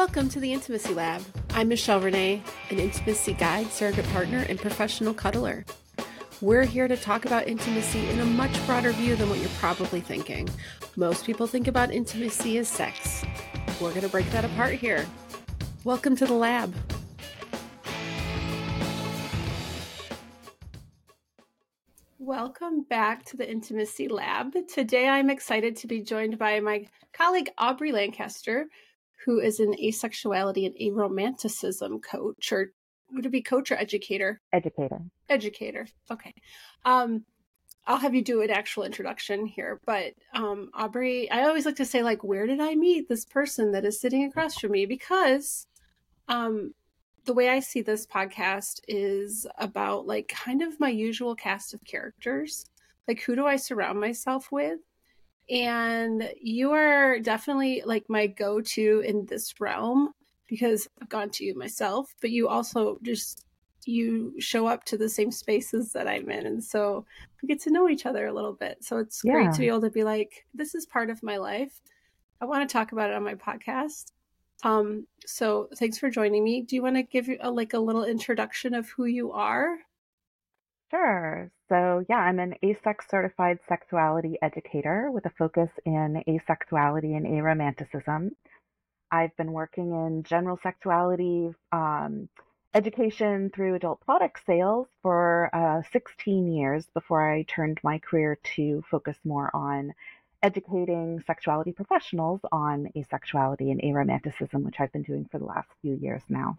Welcome to the Intimacy Lab. I'm Michelle Renee, an intimacy guide, surrogate partner, and professional cuddler. We're here to talk about intimacy in a much broader view than what you're probably thinking. Most people think about intimacy as sex. We're going to break that apart here. Welcome to the lab. Welcome back to the Intimacy Lab. Today I'm excited to be joined by my colleague Aubri Lancaster, who is an asexuality and aromanticism coach, or would it be coach or educator? Educator. Educator. Okay. Um, I'll have you do an actual introduction here, but um, Aubri, I always like to say, like, where did I meet this person that is sitting across from me? Because um, the way I see this podcast is about like kind of my usual cast of characters. Like, who do I surround myself with? And you are definitely like my go-to in this realm because I've gone to you myself, but you also just you show up to the same spaces that I'm in and so we get to know each other a little bit. So it's yeah. great to be able to be like this is part of my life. I want to talk about it on my podcast. Um so thanks for joining me. Do you want to give you a, like a little introduction of who you are? Sure. So, yeah, I'm an AASECT certified sexuality educator with a focus in asexuality and aromanticism. I've been working in general sexuality um, education through adult product sales for uh, 16 years before I turned my career to focus more on educating sexuality professionals on asexuality and aromanticism, which I've been doing for the last few years now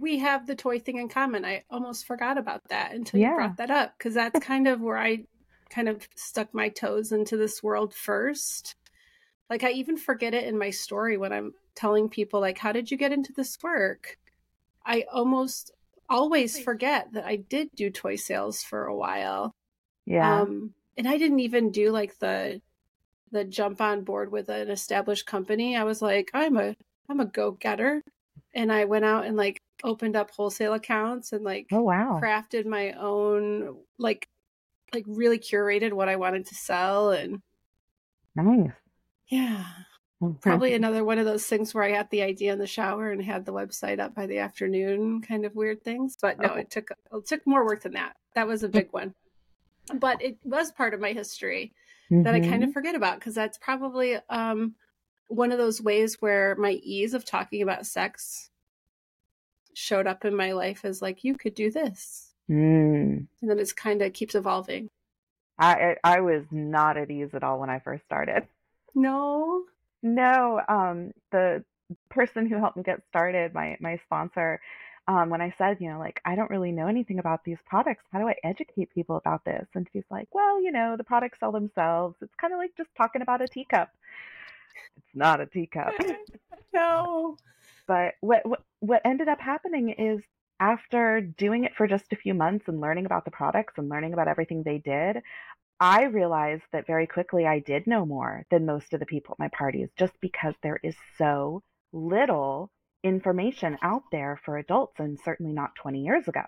we have the toy thing in common. I almost forgot about that until yeah. you brought that up because that's kind of where I kind of stuck my toes into this world first. Like I even forget it in my story when I'm telling people like how did you get into this work? I almost always forget that I did do toy sales for a while. Yeah. Um and I didn't even do like the the jump on board with an established company. I was like, I'm a I'm a go-getter and I went out and like opened up wholesale accounts and like oh wow crafted my own like like really curated what I wanted to sell and nice yeah probably another one of those things where I had the idea in the shower and had the website up by the afternoon kind of weird things but no oh. it took it took more work than that that was a big one but it was part of my history mm-hmm. that I kind of mm-hmm. forget about because that's probably um one of those ways where my ease of talking about sex showed up in my life as like you could do this mm. and then it's kind of keeps evolving i i was not at ease at all when i first started no no um the person who helped me get started my my sponsor um, when I said, you know, like, I don't really know anything about these products. How do I educate people about this? And she's like, well, you know, the products sell themselves. It's kind of like just talking about a teacup. It's not a teacup. no. But what, what what ended up happening is after doing it for just a few months and learning about the products and learning about everything they did, I realized that very quickly I did know more than most of the people at my parties just because there is so little information out there for adults and certainly not 20 years ago.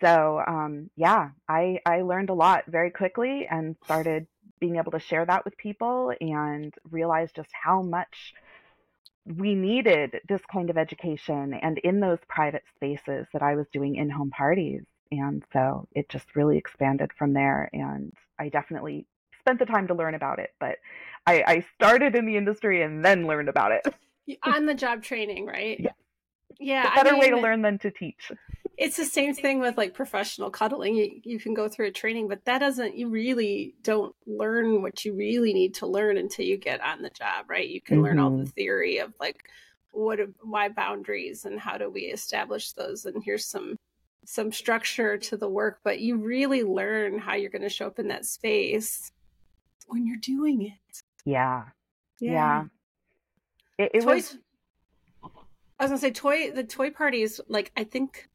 So, um, yeah, I, I learned a lot very quickly and started being able to share that with people and realize just how much we needed this kind of education and in those private spaces that I was doing in home parties. And so it just really expanded from there. And I definitely spent the time to learn about it, but I, I started in the industry and then learned about it. On the job training, right? Yeah. Yeah. a better I mean, way to learn than to teach it's the same thing with like professional cuddling. You, you can go through a training, but that doesn't, you really don't learn what you really need to learn until you get on the job, right? You can mm-hmm. learn all the mm-hmm. theory of like what, why boundaries and how do we establish those. And here's some, some structure to the work, but you really learn how you're going to show up in that space when you're doing it. Yeah. Yeah. yeah. It, it Toys, was. I was gonna say toy. The toy parties, like I think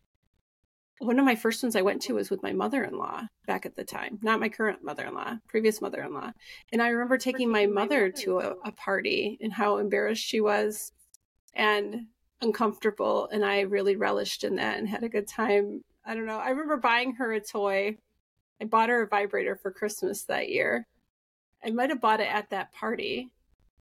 one of my first ones I went to was with my mother in law back at the time, not my current mother in law, previous mother in law. And I remember taking my mother to a, a, party and how embarrassed she was and uncomfortable. And I really relished in that and had a good time. I don't know. I remember buying her a toy. I bought her a vibrator for Christmas that year. I might have bought it at that party.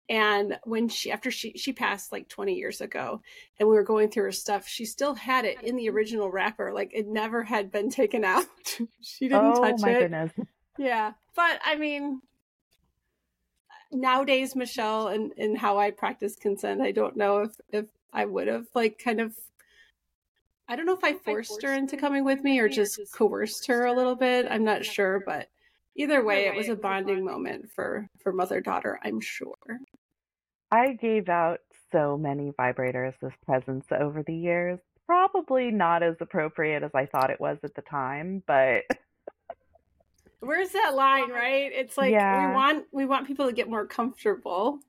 And when she after she she passed like 20 years ago and we were going through her stuff, she still had it in the mm-hmm. original wrapper. Like it never had been taken out. she didn't touch it. oh, touch my it. goodness. Yeah. But I mean nowadays, Michelle, and, and how I practice consent, I don't know if, if I would have like kind of I don't know if I forced her into coming with me or just coerced her a little bit. I'm not sure, but either way, it was a bonding moment for for mother daughter. I'm sure. I gave out so many vibrators as presents over the years. Probably not as appropriate as I thought it was at the time, but where's that line, right? It's like Yeah. we want we want people to get more comfortable.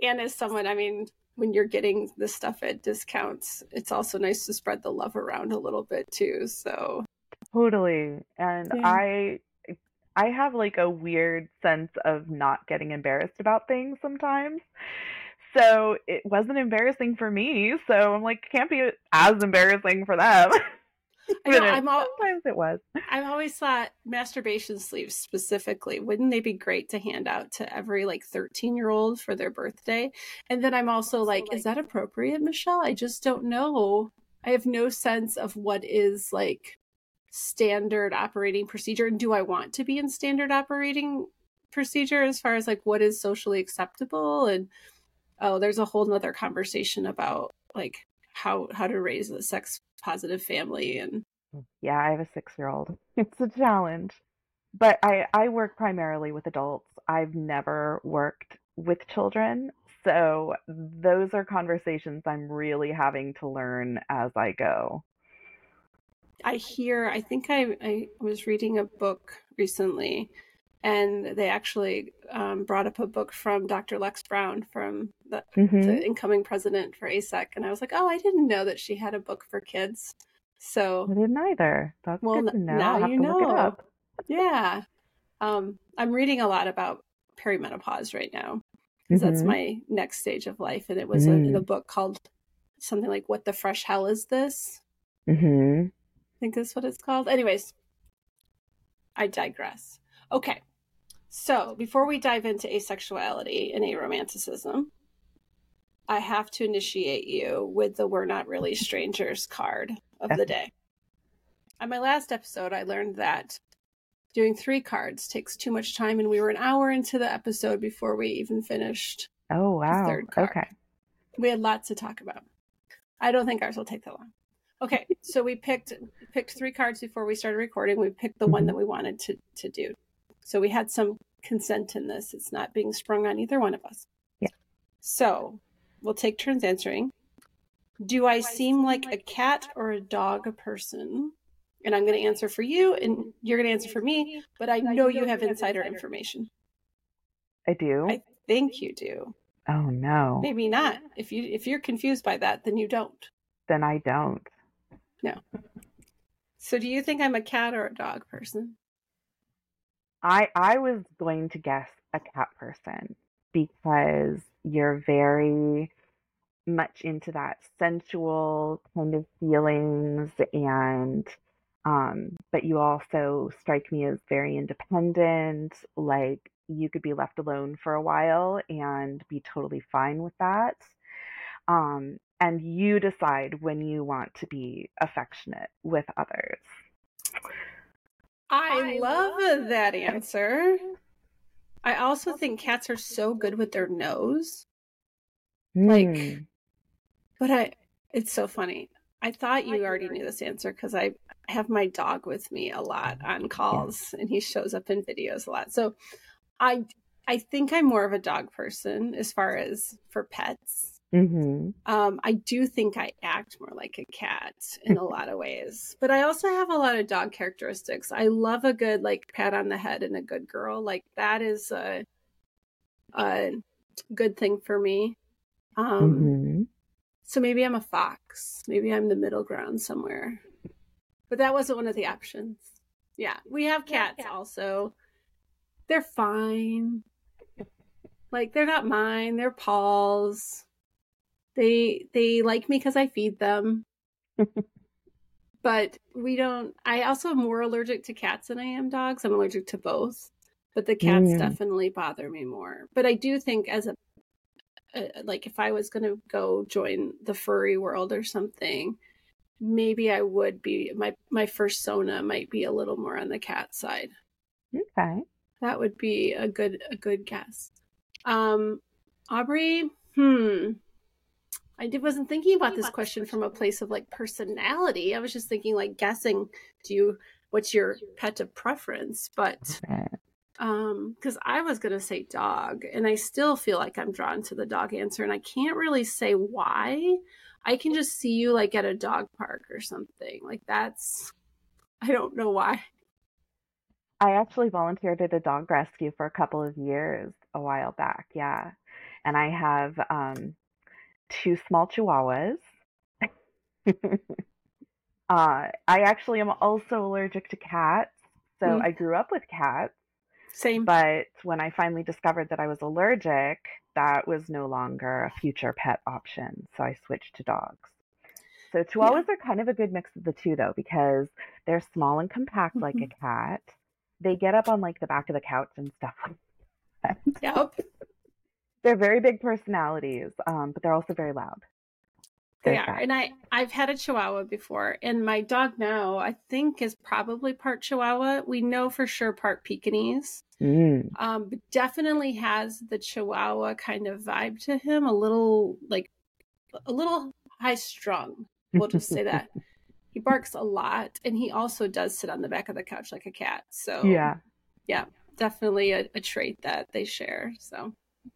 And as someone, I mean, when you're getting this stuff at discounts, it's also nice to spread the love around a little bit too. So Totally. And Yeah. I I have like a weird sense of not getting embarrassed about things sometimes. So it wasn't embarrassing for me. So I'm like, can't be as embarrassing for them. I know, I'm all, sometimes it was. I've always thought masturbation sleeves specifically, wouldn't they be great to hand out to every like 13 year old for their birthday? And then I'm also like, is that appropriate, Michelle? I just don't know. I have no sense of what is like standard operating procedure. And do I want to be in standard operating procedure as far as like what is socially acceptable? And oh, there's a whole nother conversation about like how how to raise a sex positive family and Yeah, I have a six year old. It's a challenge. But I, I work primarily with adults. I've never worked with children. So those are conversations I'm really having to learn as I go. I hear, I think I, I was reading a book recently, and they actually um, brought up a book from Dr. Lexx Brown from the, hmm the incoming president for AASECT. And I was like, oh, I didn't know that she had a book for kids. So I didn't either. That's Well, good to know. now you to look it know. yeah. Um, I'm reading a lot about perimenopause right now because that's Mhm. my next stage of life. And it was a, in Mm. a book called something like What the Fresh Hell Is This? I think that's what it's called. Anyways, I digress. Okay. So before we dive into asexuality and aromanticism, I have to initiate you with the We're Not Really Strangers card of the day. On my last episode, I learned that doing three cards takes too much time, and we were an hour into the episode before we even finished. Oh wow. third card. Okay. We had lots to talk about. I don't think ours will take that long. Okay, so we picked picked three cards before we started recording. We picked the one that we wanted to to do. So we had some consent in this. It's not being sprung on either one of us. Yeah. So we'll take turns answering. Do I seem like a cat or a dog person? And I'm going to answer for you, and you're going to answer for me. But I know you have insider information. I do. I think you do. oh no. Maybe not. If you if you're confused by that, then you don't. Then I don't. So do you think I'm a cat or a dog person? I I was going to guess a cat person because you're very much into that sensual kind of feelings and um but you also strike me as very independent like you could be left alone for a while and be totally fine with that um and you decide when you want to be affectionate with others I, love, that answer. I also think cats are so good with their nose. Like- Hmm. But I it's so funny. I thought you already knew this answer because I have my dog with me a lot on calls and he shows up in videos a lot. So I I think I'm more of a dog person as far as for pets. Mhm. Um, I do think I act more like a cat in a lot of ways, but I also have a lot of dog characteristics. I love a good like pat on the head and a good girl. Like that is a a good thing for me. Um, Mhm. so maybe I'm a fox. Maybe I'm the middle ground somewhere. But that wasn't one of the options. Yeah, we have cats also. They're fine. Like they're not mine. They're Paul's. They they like me because I feed them. but we don't. I also am more allergic to cats than I am dogs. I'm allergic to both. But the cats Mm. definitely bother me more. But I do think as a uh, like if I was going to go join the furry world or something, maybe I would be my my fursona might be a little more on the cat side. Okay. That would be a good a good guess. Um Aubri, hmm. I did, wasn't thinking about this question from a place of like personality. I was just thinking like guessing do you what's your pet of preference, but um cuz I was going to say dog and I still feel like I'm drawn to the dog answer and I can't really say why. I can just see you like at a dog park or something. Like that's I don't know why. I actually volunteered at a dog rescue for a couple of years a while back. Yeah. And I have um, two small chihuahuas. uh, I actually am also allergic to cats. So mm. I grew up with cats. Same. But when I finally discovered that I was allergic, that was no longer a future pet option. So I switched to dogs. So chihuahuas yeah. are kind of a good mix of the two, though, because they're small and compact mm-hmm. like a mm-hmm. cat. They get up on like the back of the couch and stuff. yep. They're very big personalities, um, but they're also very loud. They are. And I, I've had a Chihuahua before, and my dog now, I think, is probably part Chihuahua. We know for sure part Pekingese. Mm. Um, but definitely has the Chihuahua kind of vibe to him, a little like a little high strung. We'll just say that. He barks a lot, and he also does sit on the back of the couch like a cat. So yeah, yeah, definitely a, a trait that they share. So,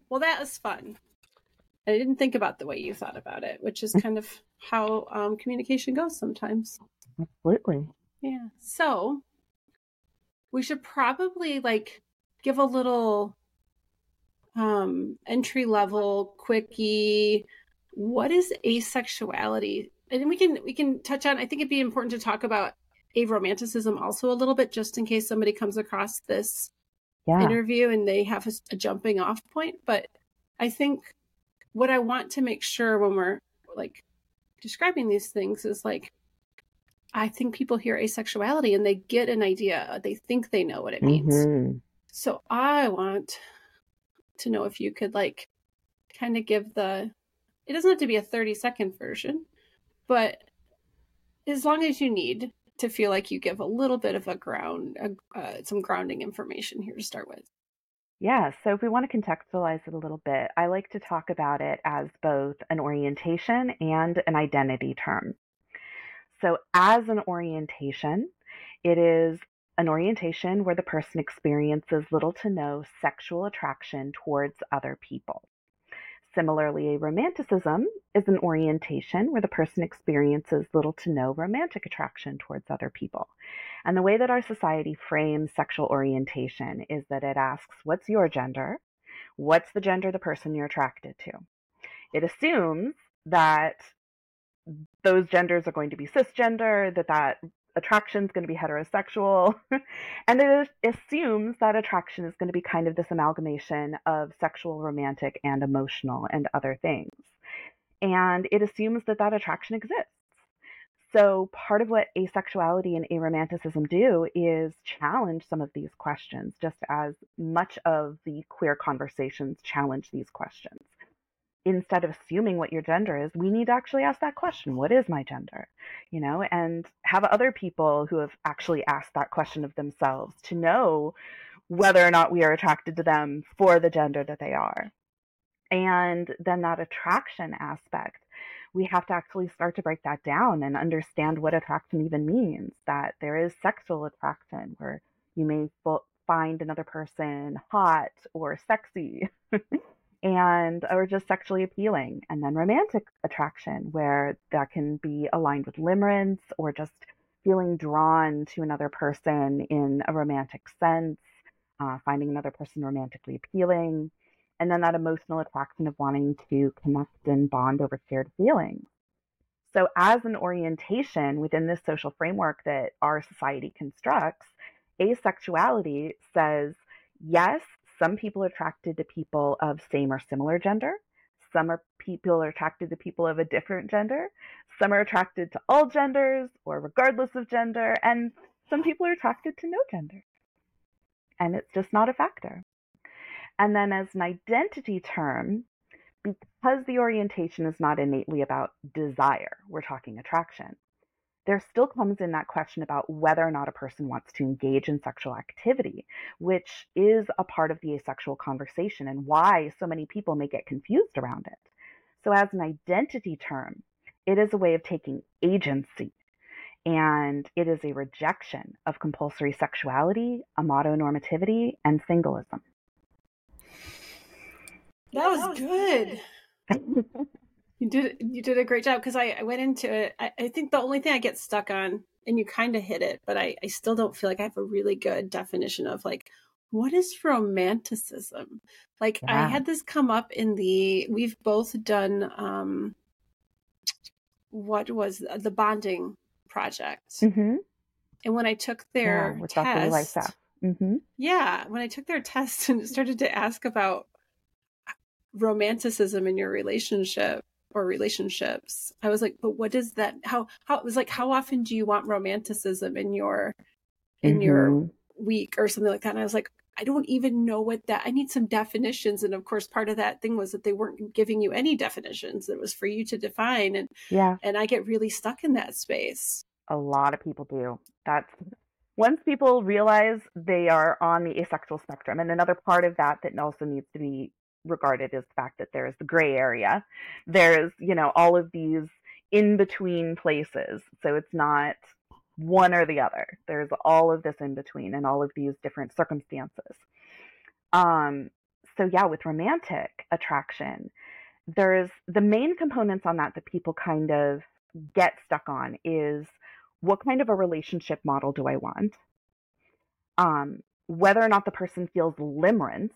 well, that was fun. I didn't think about the way you thought about it, which is kind of how um, communication goes sometimes. Absolutely. Yeah. So we should probably like give a little um entry level quickie what is asexuality and we can we can touch on i think it'd be important to talk about aromanticism also a little bit just in case somebody comes across this yeah. interview and they have a, a jumping off point but i think what I want to make sure when we're like describing these things is like, I think people hear asexuality and they get an idea. They think they know what it means. Mm-hmm. So I want to know if you could like kind of give the, it doesn't have to be a 30 second version, but as long as you need to feel like you give a little bit of a ground, uh, some grounding information here to start with. Yeah, so if we want to contextualize it a little bit, I like to talk about it as both an orientation and an identity term. So, as an orientation, it is an orientation where the person experiences little to no sexual attraction towards other people. Similarly, aromanticism is an orientation where the person experiences little to no romantic attraction towards other people. And the way that our society frames sexual orientation is that it asks, What's your gender? What's the gender of the person you're attracted to? It assumes that those genders are going to be cisgender, that that attraction is going to be heterosexual. and it assumes that attraction is going to be kind of this amalgamation of sexual, romantic, and emotional and other things. And it assumes that that attraction exists. So, part of what asexuality and aromanticism do is challenge some of these questions, just as much of the queer conversations challenge these questions instead of assuming what your gender is, we need to actually ask that question what is my gender? You know, and have other people who have actually asked that question of themselves to know whether or not we are attracted to them for the gender that they are. And then that attraction aspect, we have to actually start to break that down and understand what attraction even means. That there is sexual attraction where you may find another person hot or sexy. and or just sexually appealing and then romantic attraction where that can be aligned with limerence or just feeling drawn to another person in a romantic sense uh, finding another person romantically appealing and then that emotional attraction of wanting to connect and bond over shared feelings. So as an orientation within this social framework that our society constructs asexuality says yes some people are attracted to people of same or similar gender. Some are people are attracted to people of a different gender. Some are attracted to all genders or regardless of gender. And some people are attracted to no gender. And it's just not a factor. And then as an identity term, because the orientation is not innately about desire, we're talking attraction, there still comes in that question about whether or not a person wants to engage in sexual activity, which is a part of the asexual conversation and why so many people may get confused around it. So, as an identity term, it is a way of taking agency and it is a rejection of compulsory sexuality, amato-normativity, and singleism. That was good. you did you did a great job because I, I went into it. I, I, think the only thing I get stuck on, and you kind of hit it, but I, I still don't feel like I have a really good definition of like what is romanticism. Like yeah. I had this come up in the we've both done um what was the bonding project. Mm-hmm. And when I took their yeah, test, mm-hmm. yeah, when I took their test and started to ask about romanticism in your relationship or relationships, I was like, but what does that? How how it was like, how often do you want romanticism in your in mm-hmm. your week or something like that? And I was like, I don't even know what that I need some definitions. And of course part of that thing was that they weren't giving you any definitions. It was for you to define. And yeah. And I get really stuck in that space. A lot of people do. That's once people realize they are on the asexual spectrum, and another part of that that also needs to be regarded is the fact that there's the gray area. There's, you know, all of these in between places. So it's not one or the other. There's all of this in between and all of these different circumstances. Um, so yeah, with romantic attraction, there's the main components on that that people kind of get stuck on is what kind of a relationship model do I want? Um, whether or not the person feels limerence,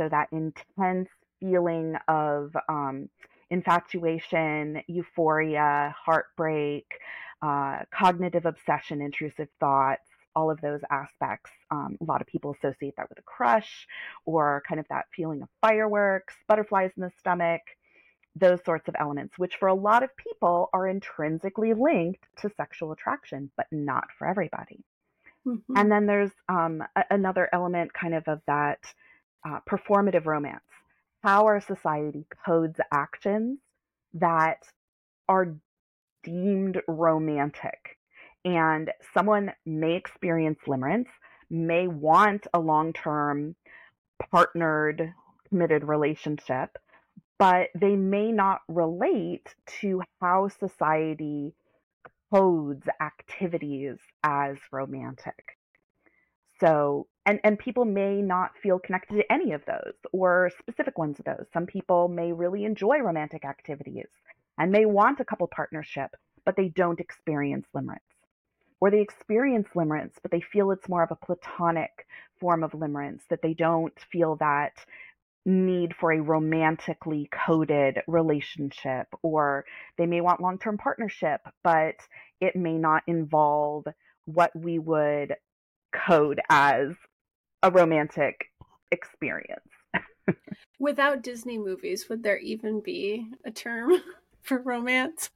so that intense feeling of um, infatuation, euphoria, heartbreak, uh, cognitive obsession, intrusive thoughts, all of those aspects. Um, a lot of people associate that with a crush or kind of that feeling of fireworks, butterflies in the stomach, those sorts of elements, which for a lot of people are intrinsically linked to sexual attraction, but not for everybody. Mm-hmm. And then there's um, a- another element kind of of that uh, performative romance, how our society codes actions that are deemed romantic. And someone may experience limerence, may want a long term partnered, committed relationship, but they may not relate to how society codes activities as romantic. So, and, and people may not feel connected to any of those or specific ones of those. Some people may really enjoy romantic activities and may want a couple partnership, but they don't experience limerence. Or they experience limerence, but they feel it's more of a platonic form of limerence, that they don't feel that need for a romantically coded relationship, or they may want long term partnership, but it may not involve what we would code as a romantic experience. Without Disney movies, would there even be a term for romance?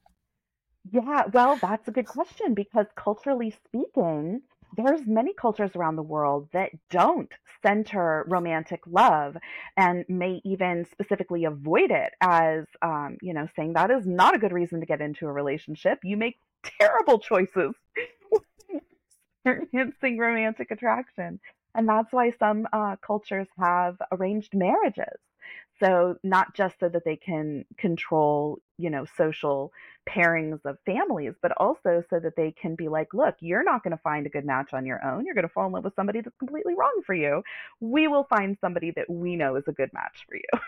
Yeah, well, that's a good question because culturally speaking, there's many cultures around the world that don't center romantic love and may even specifically avoid it as um, you know saying that is not a good reason to get into a relationship you make terrible choices experiencing romantic attraction and that's why some uh, cultures have arranged marriages so not just so that they can control, you know, social pairings of families, but also so that they can be like, look, you're not going to find a good match on your own. You're going to fall in love with somebody that's completely wrong for you. We will find somebody that we know is a good match for you.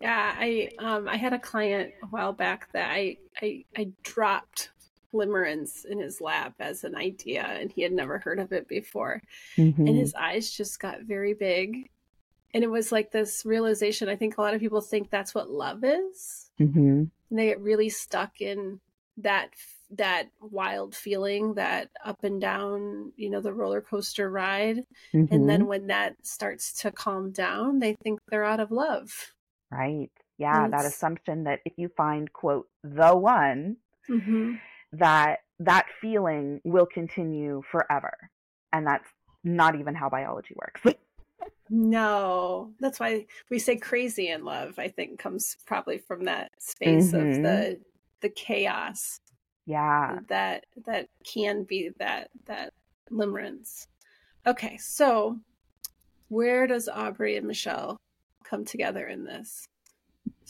Yeah, I um I had a client a while back that I I, I dropped limerence in his lap as an idea and he had never heard of it before. Mm-hmm. And his eyes just got very big and it was like this realization i think a lot of people think that's what love is mm-hmm. and they get really stuck in that that wild feeling that up and down you know the roller coaster ride mm-hmm. and then mm-hmm. when that starts to calm down they think they're out of love right yeah and that assumption that if you find quote the one mm-hmm. That that feeling will continue forever and that's not even how biology works no, that's why we say crazy in love. I think comes probably from that space mm-hmm. of the the chaos. Yeah, that that can be that that limerence. Okay, so where does Aubri and Michelle come together in this?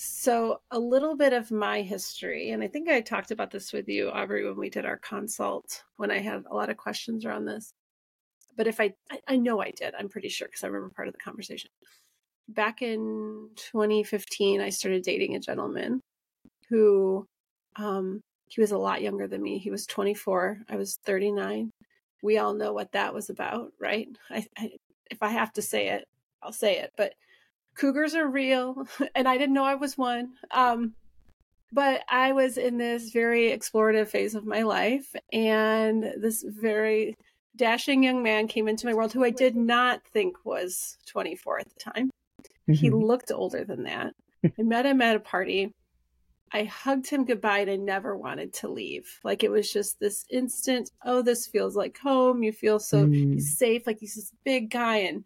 So, a little bit of my history, and I think I talked about this with you, Aubri, when we did our consult, when I had a lot of questions around this. But if I, I, know I did, I'm pretty sure because I remember part of the conversation. Back in 2015, I started dating a gentleman who, um, he was a lot younger than me. He was 24, I was 39. We all know what that was about, right? I, I if I have to say it, I'll say it. But cougars are real, and I didn't know I was one. Um, but I was in this very explorative phase of my life, and this very dashing young man came into my world who I did not think was 24 at the time. Mm-hmm. He looked older than that. I met him at a party. I hugged him goodbye and I never wanted to leave. Like it was just this instant, oh, this feels like home. You feel so mm. safe. Like he's this big guy and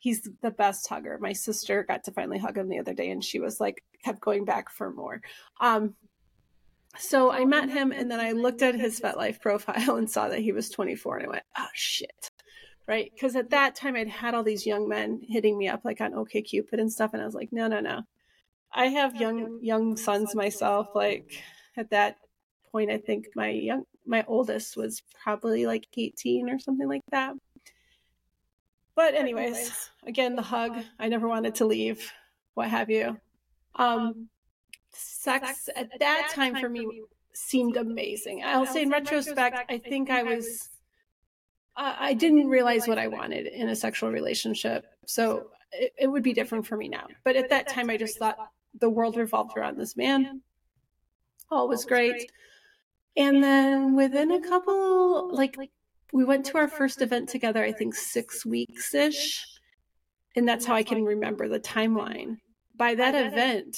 he's the best hugger. My sister got to finally hug him the other day and she was like, kept going back for more. Um, so I met him and then I looked at his FetLife profile and saw that he was 24 and I went, oh shit. Right. Because at that time I'd had all these young men hitting me up like on OKCupid and stuff. And I was like, no, no, no. I have young, young sons myself. Like at that point, I think my young, my oldest was probably like 18 or something like that. But anyways, again, the hug. I never wanted to leave. What have you? Um, sex at that time for me seemed amazing. I'll say in retrospect, I think I was. I didn't realize what I wanted in a sexual relationship, so it, it would be different for me now. But at that time, I just thought the world revolved around this man. All was great. And then within a couple, like we went to our first event together, I think six weeks ish. And that's how I can remember the timeline. By that event,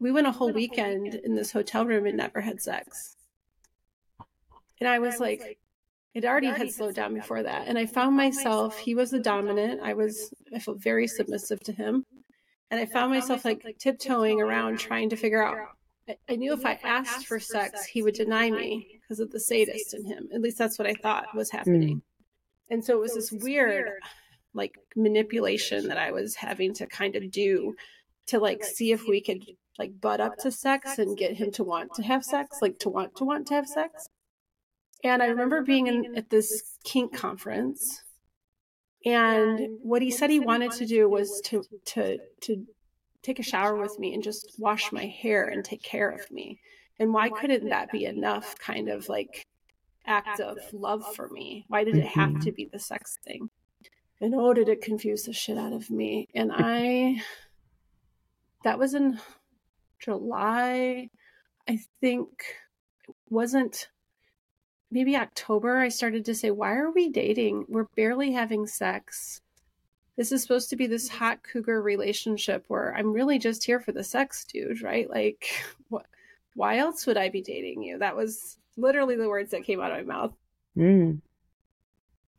we went a whole weekend in this hotel room and never had sex. And I was like, it already had slowed down before that. And I found myself, he was the dominant. I was, I felt very submissive to him. And I found myself like tiptoeing around trying to figure out I knew if I asked for sex, he would deny me because of the sadist in him. At least that's what I thought was happening. Mm. And so it was this weird, like, manipulation that I was having to kind of do to, like, see if we could, like, butt up to sex and get him to want to have sex, like, to want to want to have sex. And I remember being in, at this kink conference. And what he said he wanted to do was to, to, to take a shower with me and just wash my hair and take care of me. And why couldn't that be enough kind of like act of love for me? Why did it have to mm-hmm. be the sex thing? And oh, did it confuse the shit out of me. And I, that was in July, I think, wasn't maybe October. I started to say, why are we dating? We're barely having sex this is supposed to be this hot cougar relationship where I'm really just here for the sex, dude, right? Like, what? Why else would I be dating you? That was literally the words that came out of my mouth. Mm.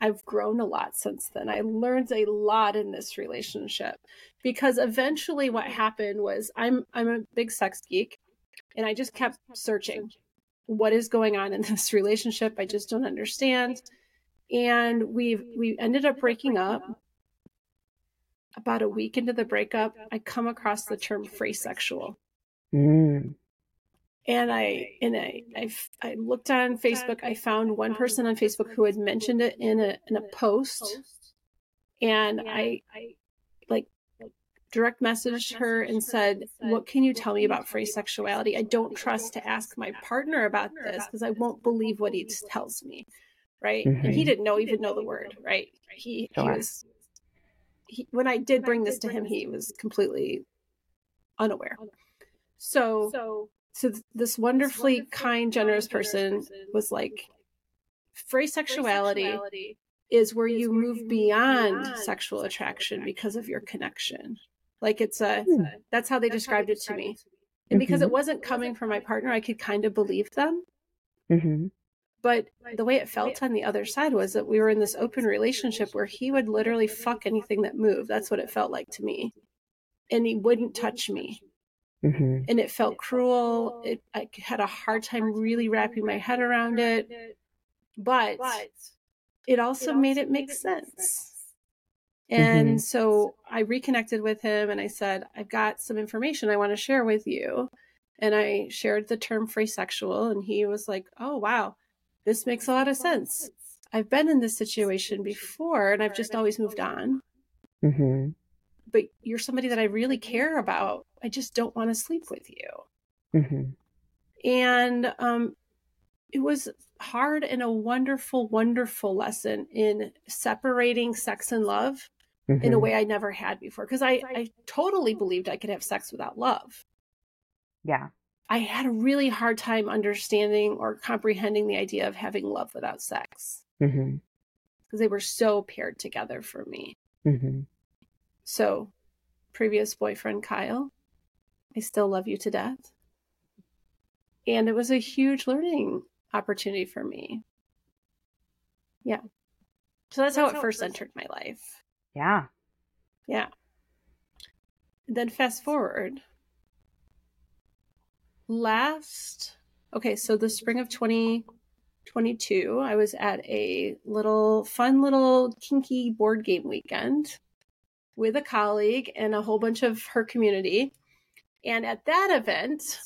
I've grown a lot since then. I learned a lot in this relationship because eventually what happened was I'm I'm a big sex geek and I just kept searching what is going on in this relationship. I just don't understand. And we we ended up breaking up about a week into the breakup, I come across the term fraysexual. Mm. And I and I, I I looked on Facebook. I found one person on Facebook who had mentioned it in a in a post, and I, I like direct messaged her and said, "What can you tell me about fraysexuality? I don't trust to ask my partner about this because I won't believe what he tells me." Right? Mm-hmm. And he didn't know even know the word. Right? He he was he, when I did bring this to him, he was completely unaware. So, so, so this wonderfully kind, generous person was like, "Free sexuality is where you move beyond sexual attraction because of your connection. Like it's a, that's how they described it to me. And because it mm-hmm. wasn't coming from my partner, I could kind of believe them. Mm-hmm. But the way it felt on the other side was that we were in this open relationship where he would literally fuck anything that moved. That's what it felt like to me. And he wouldn't touch me. Mm-hmm. And it felt cruel. It, I had a hard time really wrapping my head around it. But it also made it make sense. And mm-hmm. so I reconnected with him and I said, I've got some information I want to share with you. And I shared the term free sexual, and he was like, Oh, wow, this makes a lot of sense. I've been in this situation before and I've just always moved on. Mm-hmm. But you're somebody that I really care about. I just don't want to sleep with you. Mm-hmm. And um, it was hard and a wonderful, wonderful lesson in separating sex and love mm-hmm. in a mm-hmm. way I never had before. Because I, I totally believed I could have sex without love. Yeah. I had a really hard time understanding or comprehending the idea of having love without sex. Because mm-hmm. they were so paired together for me. Mm-hmm. So, previous boyfriend Kyle, I still love you to death. And it was a huge learning opportunity for me. Yeah. So that's, that's how it first entered my life. Yeah. Yeah. then fast forward. Last, okay, so the spring of 2022, I was at a little fun little kinky board game weekend with a colleague and a whole bunch of her community. And at that event,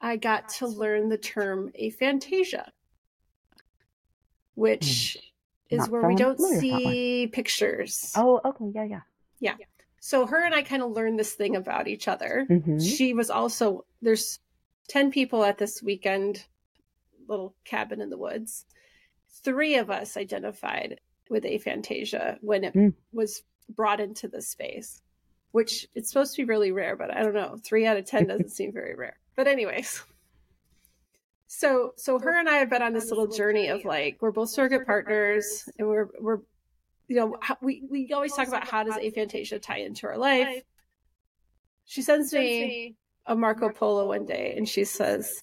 I got to learn the term aphantasia, which mm. is where we don't see pictures. Oh, okay. Yeah, yeah. Yeah. So her and I kind of learned this thing about each other. Mm-hmm. She was also, there's 10 people at this weekend little cabin in the woods. Three of us identified with aphantasia when it mm. was brought into the space, which it's supposed to be really rare, but I don't know. Three out of 10 doesn't seem very rare. But anyways, so so her and I have been on this little journey of like we're both surrogate partners, and we're we're you know we we always talk about how does aphantasia tie into our life. She sends me a Marco Polo one day, and she says.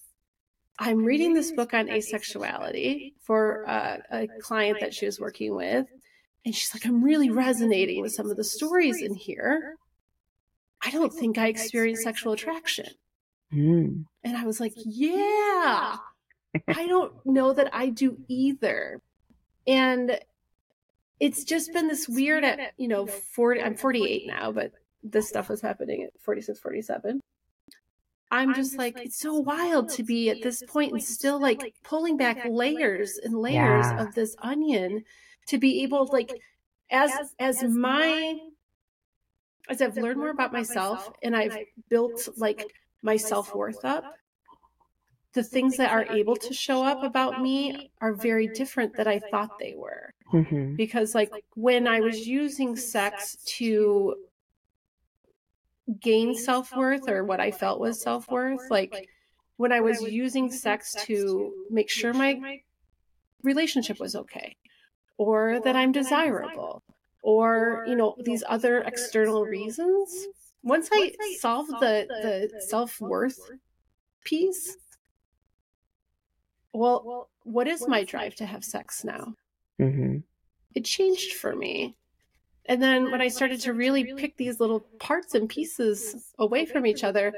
I'm reading this book on asexuality for uh, a client that she was working with. And she's like, I'm really resonating with some of the stories in here. I don't think I experienced sexual attraction. Mm. And I was like, yeah, I don't know that I do either. And it's just been this weird at, you know, 40, I'm 48 now, but this stuff was happening at 46, 47. I'm just like, it's so wild to be at this point and still like pulling back layers and layers yeah. of this onion to be able, like, as, as my, as I've learned more about myself and I've built like my self worth up, the things that are able to show up about me are very different than I thought they were. Mm-hmm. Because, like, when I was using sex to gain self worth or what I felt was self worth, like, when I was using sex to make sure my relationship was okay or that I'm desirable or, you know, these other external reasons, once I solved the the self worth piece, well, what is my drive to have sex now? Mm-hmm. It changed for me. And then when I started to really pick these little parts and pieces away from each other,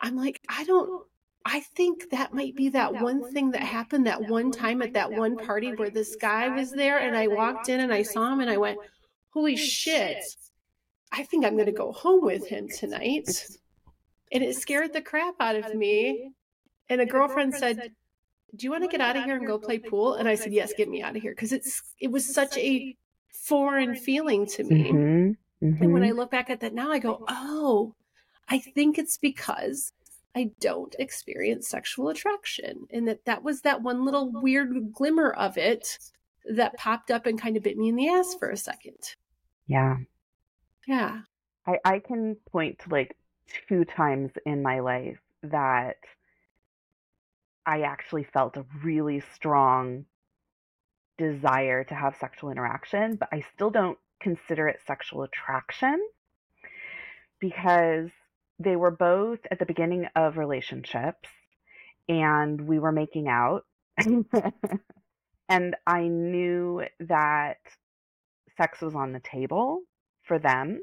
I'm like, I don't, I think that might be that one thing that happened that one time at that one party where this guy was there and I walked in and I saw him and I went, holy shit, I think I'm going to go home with him tonight. And it scared the crap out of me. And a girlfriend said, do you want to get out of here and go play pool? And I said, yes, get me out of here. Cause it's, it was such a foreign feeling to me. Mm-hmm. Mm-hmm. And when I look back at that now, I go, oh, I think it's because I don't experience sexual attraction. And that that was that one little weird glimmer of it that popped up and kind of bit me in the ass for a second. Yeah. Yeah. I, I can point to like two times in my life that I actually felt a really strong desire to have sexual interaction, but I still don't consider it sexual attraction because they were both at the beginning of relationships and we were making out. and I knew that sex was on the table for them.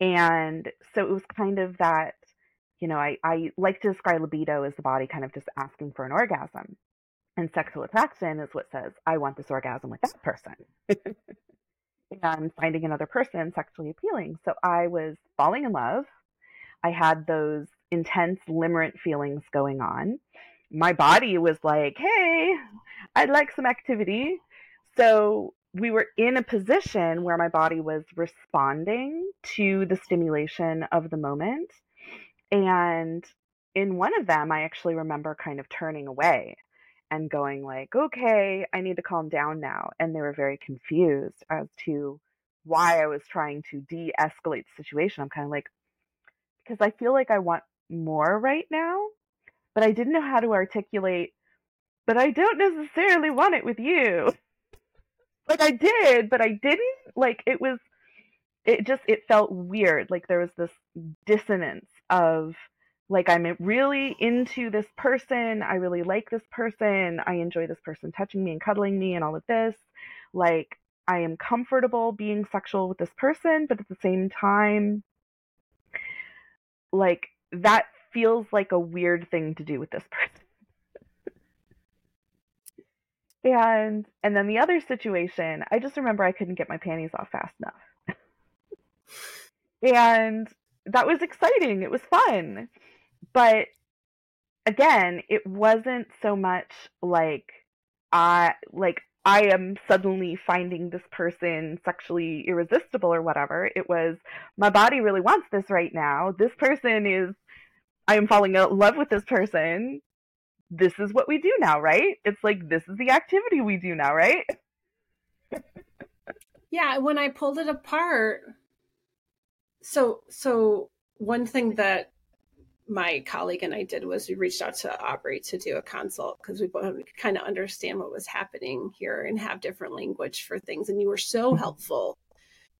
And so it was kind of that, you know, I, I like to describe libido as the body kind of just asking for an orgasm. And sexual attraction is what says, I want this orgasm with that person. and finding another person sexually appealing. So I was falling in love. I had those intense limerent feelings going on. My body was like, hey, I'd like some activity. So we were in a position where my body was responding to the stimulation of the moment. And in one of them, I actually remember kind of turning away and going like, okay, I need to calm down now. And they were very confused as to why I was trying to de-escalate the situation. I'm kind of like, because I feel like I want more right now, but I didn't know how to articulate, but I don't necessarily want it with you. like I did, but I didn't. Like it was, it just, it felt weird. Like there was this dissonance of, like I'm really into this person. I really like this person. I enjoy this person touching me and cuddling me and all of this. Like I am comfortable being sexual with this person, but at the same time, like that feels like a weird thing to do with this person. and and then the other situation, I just remember I couldn't get my panties off fast enough. and that was exciting. It was fun. But again, it wasn't so much like I like I am suddenly finding this person sexually irresistible or whatever. It was my body really wants this right now. This person is I am falling in love with this person. This is what we do now, right? It's like this is the activity we do now, right? yeah, when I pulled it apart, so so one thing that my colleague and I did was we reached out to Aubri to do a consult because we both kind of understand what was happening here and have different language for things. And you were so mm-hmm. helpful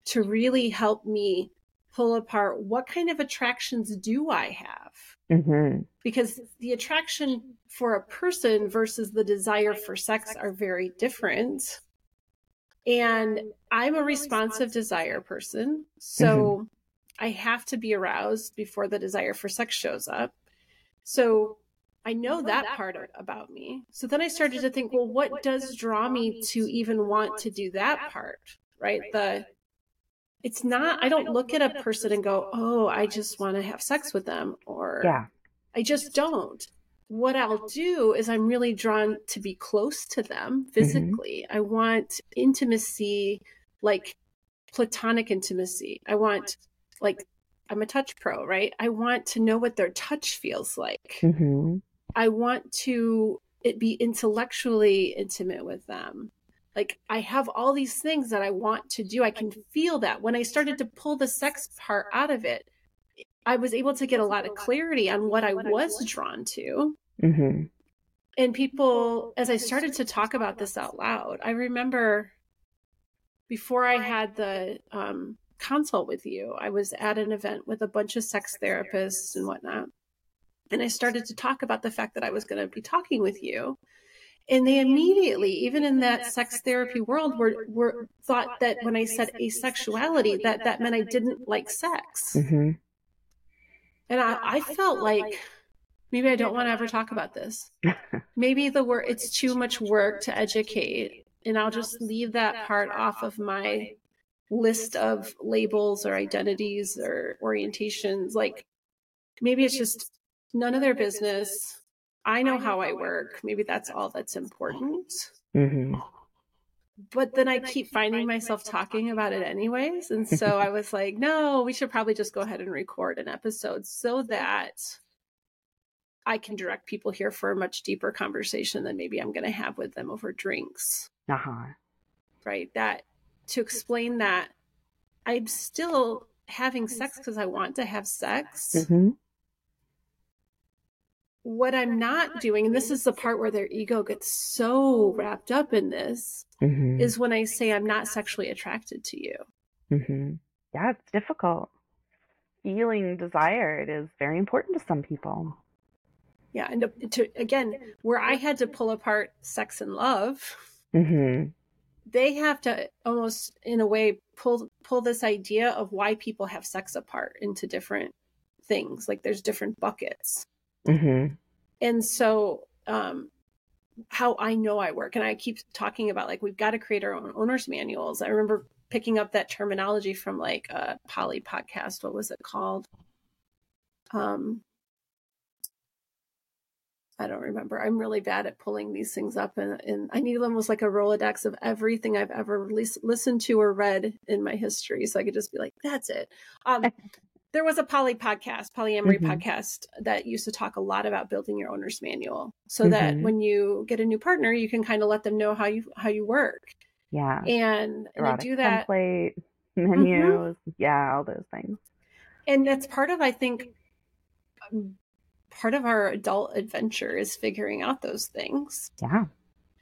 to really help me pull apart what kind of attractions do I have? Mm-hmm. Because the attraction for a person versus the desire for sex are very different. And I'm a responsive desire person. So mm-hmm. I have to be aroused before the desire for sex shows up. So I know that part about me. So then I started to think, well, what does draw me to even want to do that part? Right? The it's not I don't look at a person and go, "Oh, I just want to have sex with them," or yeah. I just don't. What I'll do is I'm really drawn to be close to them mm-hmm. physically. Mm-hmm. I want intimacy like platonic intimacy. I want like I'm a touch pro, right? I want to know what their touch feels like. Mm-hmm. I want to it be intellectually intimate with them. Like I have all these things that I want to do. I can feel that when I started to pull the sex part out of it, I was able to get a lot of clarity on what I was drawn to. Mm-hmm. And people, as I started to talk about this out loud, I remember before I had the um, consult with you. I was at an event with a bunch of sex therapists and whatnot. And I started to talk about the fact that I was going to be talking with you. And they immediately, even in that sex therapy world, were, were thought that when I said asexuality, that that meant I didn't like sex. Mm-hmm. And I, I felt like maybe I don't want to ever talk about this. maybe the word it's too much work to educate, and I'll just leave that part off of my list of labels or identities or orientations. Like maybe it's just none of their business. I know how I work. Maybe that's all that's important. Mm-hmm. But then I keep finding myself talking about it anyways. And so I was like, no, we should probably just go ahead and record an episode so that I can direct people here for a much deeper conversation than maybe I'm going to have with them over drinks. Uh huh. Right. That to explain that I'm still having sex because I want to have sex. Mm-hmm. What I'm not doing, and this is the part where their ego gets so wrapped up in this, mm-hmm. is when I say I'm not sexually attracted to you. Mm-hmm. Yeah, it's difficult. Feeling desired is very important to some people. Yeah, and to, to again, where I had to pull apart sex and love, Mm-hmm. They have to almost, in a way, pull pull this idea of why people have sex apart into different things. Like there's different buckets, Mm-hmm. and so um, how I know I work, and I keep talking about like we've got to create our own owner's manuals. I remember picking up that terminology from like a poly podcast. What was it called? Um, I don't remember. I'm really bad at pulling these things up, and, and I need almost like a Rolodex of everything I've ever lis- listened to or read in my history, so I could just be like, "That's it." Um, there was a poly podcast, polyamory Mhm. podcast, that used to talk a lot about building your owner's manual, so that Mhm. when you get a new partner, you can kind of let them know how you how you work, Yeah. and and I do that template, menus. Yeah, all those things. and that's part of i think um, part of our adult adventure is figuring out those things Yeah.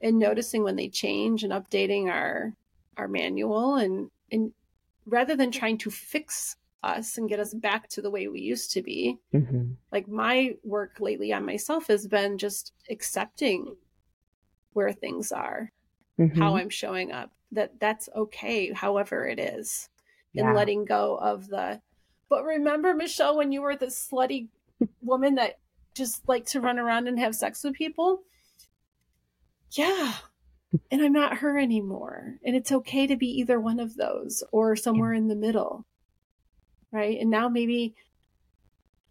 and noticing when they change and updating our our manual and and rather than trying to fix us and get us back to the way we used to be Mm-hmm. like my work lately on myself has been just accepting where things are Mm-hmm. how i'm showing up that that's okay however it is yeah. and letting go of the but remember michelle when you were the slutty woman that just like to run around and have sex with people. Yeah. And i'm not her anymore. And it's okay to be either one of those or somewhere in the middle. Right? And now maybe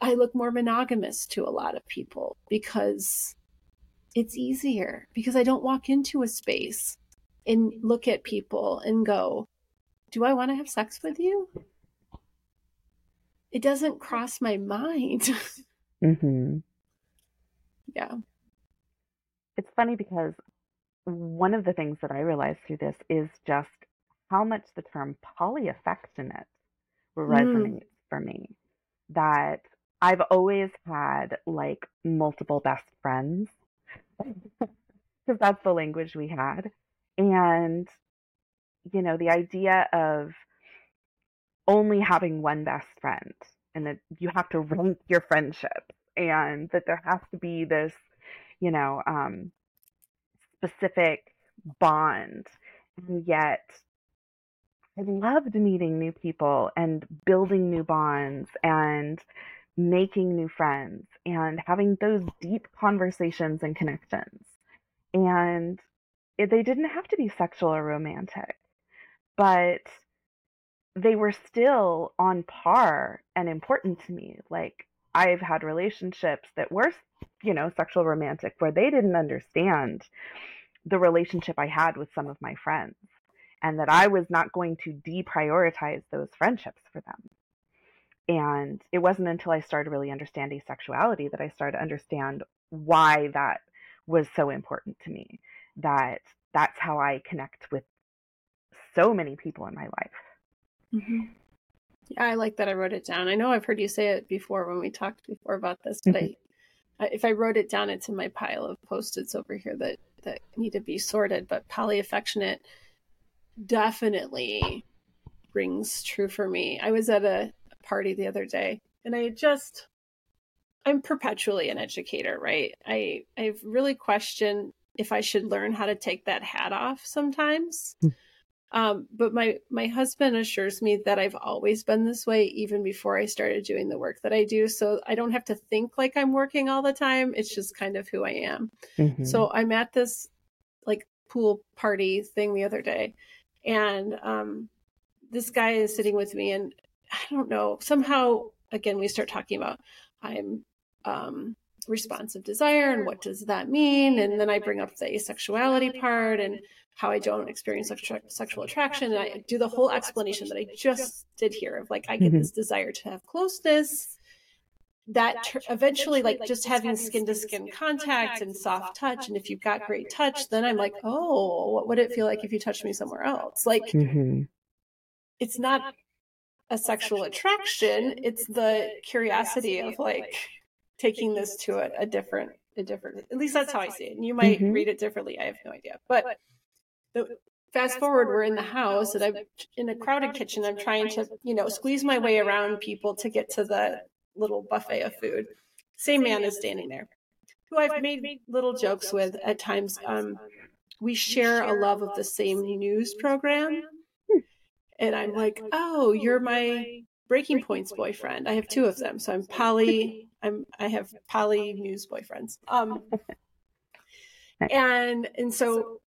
i look more monogamous to a lot of people because it's easier because i don't walk into a space and look at people and go do I want to have sex with you? It doesn't cross my mind. Mm-hmm. yeah. It's funny because one of the things that I realized through this is just how much the term polyaffectionate resonates for me. That I've always had like multiple best friends because that's the language we had. And, you know, the idea of only having one best friend and that you have to rank your friendships and that there has to be this, you know, um, specific bond. And yet, I loved meeting new people and building new bonds and making new friends and having those deep conversations and connections. And they didn't have to be sexual or romantic, but they were still on par and important to me. Like, I've had relationships that were, you know, sexual romantic where they didn't understand the relationship I had with some of my friends and that I was not going to deprioritize those friendships for them. And it wasn't until I started really understanding sexuality that I started to understand why that was so important to me. That that's how I connect with so many people in my life. Mm-hmm. Yeah, I like that I wrote it down. I know I've heard you say it before when we talked before about this, but I, I, if I wrote it down, it's in my pile of post-its over here that that need to be sorted. But polyaffectionate definitely rings true for me. I was at a party the other day, and I just I'm perpetually an educator, right? I I've really questioned if I should learn how to take that hat off sometimes. Um, but my my husband assures me that I've always been this way, even before I started doing the work that I do. So I don't have to think like I'm working all the time. It's just kind of who I am. Mm-hmm. So I'm at this like pool party thing the other day, and um, this guy is sitting with me, and I don't know. Somehow, again, we start talking about I'm um, responsive desire and what does that mean, and then I bring up the asexuality part and how I don't experience sexual, attraction. And I do the whole explanation that I just did here of like, I get Mhm. this desire to have closeness. That ter- eventually, like just having skin to skin contact and soft touch. And if you've got great touch, then I'm like, oh, what would it feel like if you touched me somewhere else? Like, Mm-hmm. it's not a sexual attraction, it's the curiosity of like taking this to a, a different, a different, at least that's how I see it. And you might Mhm. read it differently. I have no idea. But the, fast forward, we're in the house and I'm in a crowded kitchen. I'm trying to, you know, squeeze my way around people to get to the little buffet of food. Same man is standing there. who I've made little jokes with at times. Um, we share a love of the same news program. And I'm like, oh, you're my Breaking Point's boyfriend. I have two of them, so I'm poly. I'm I have poly news boyfriends. Um, and and so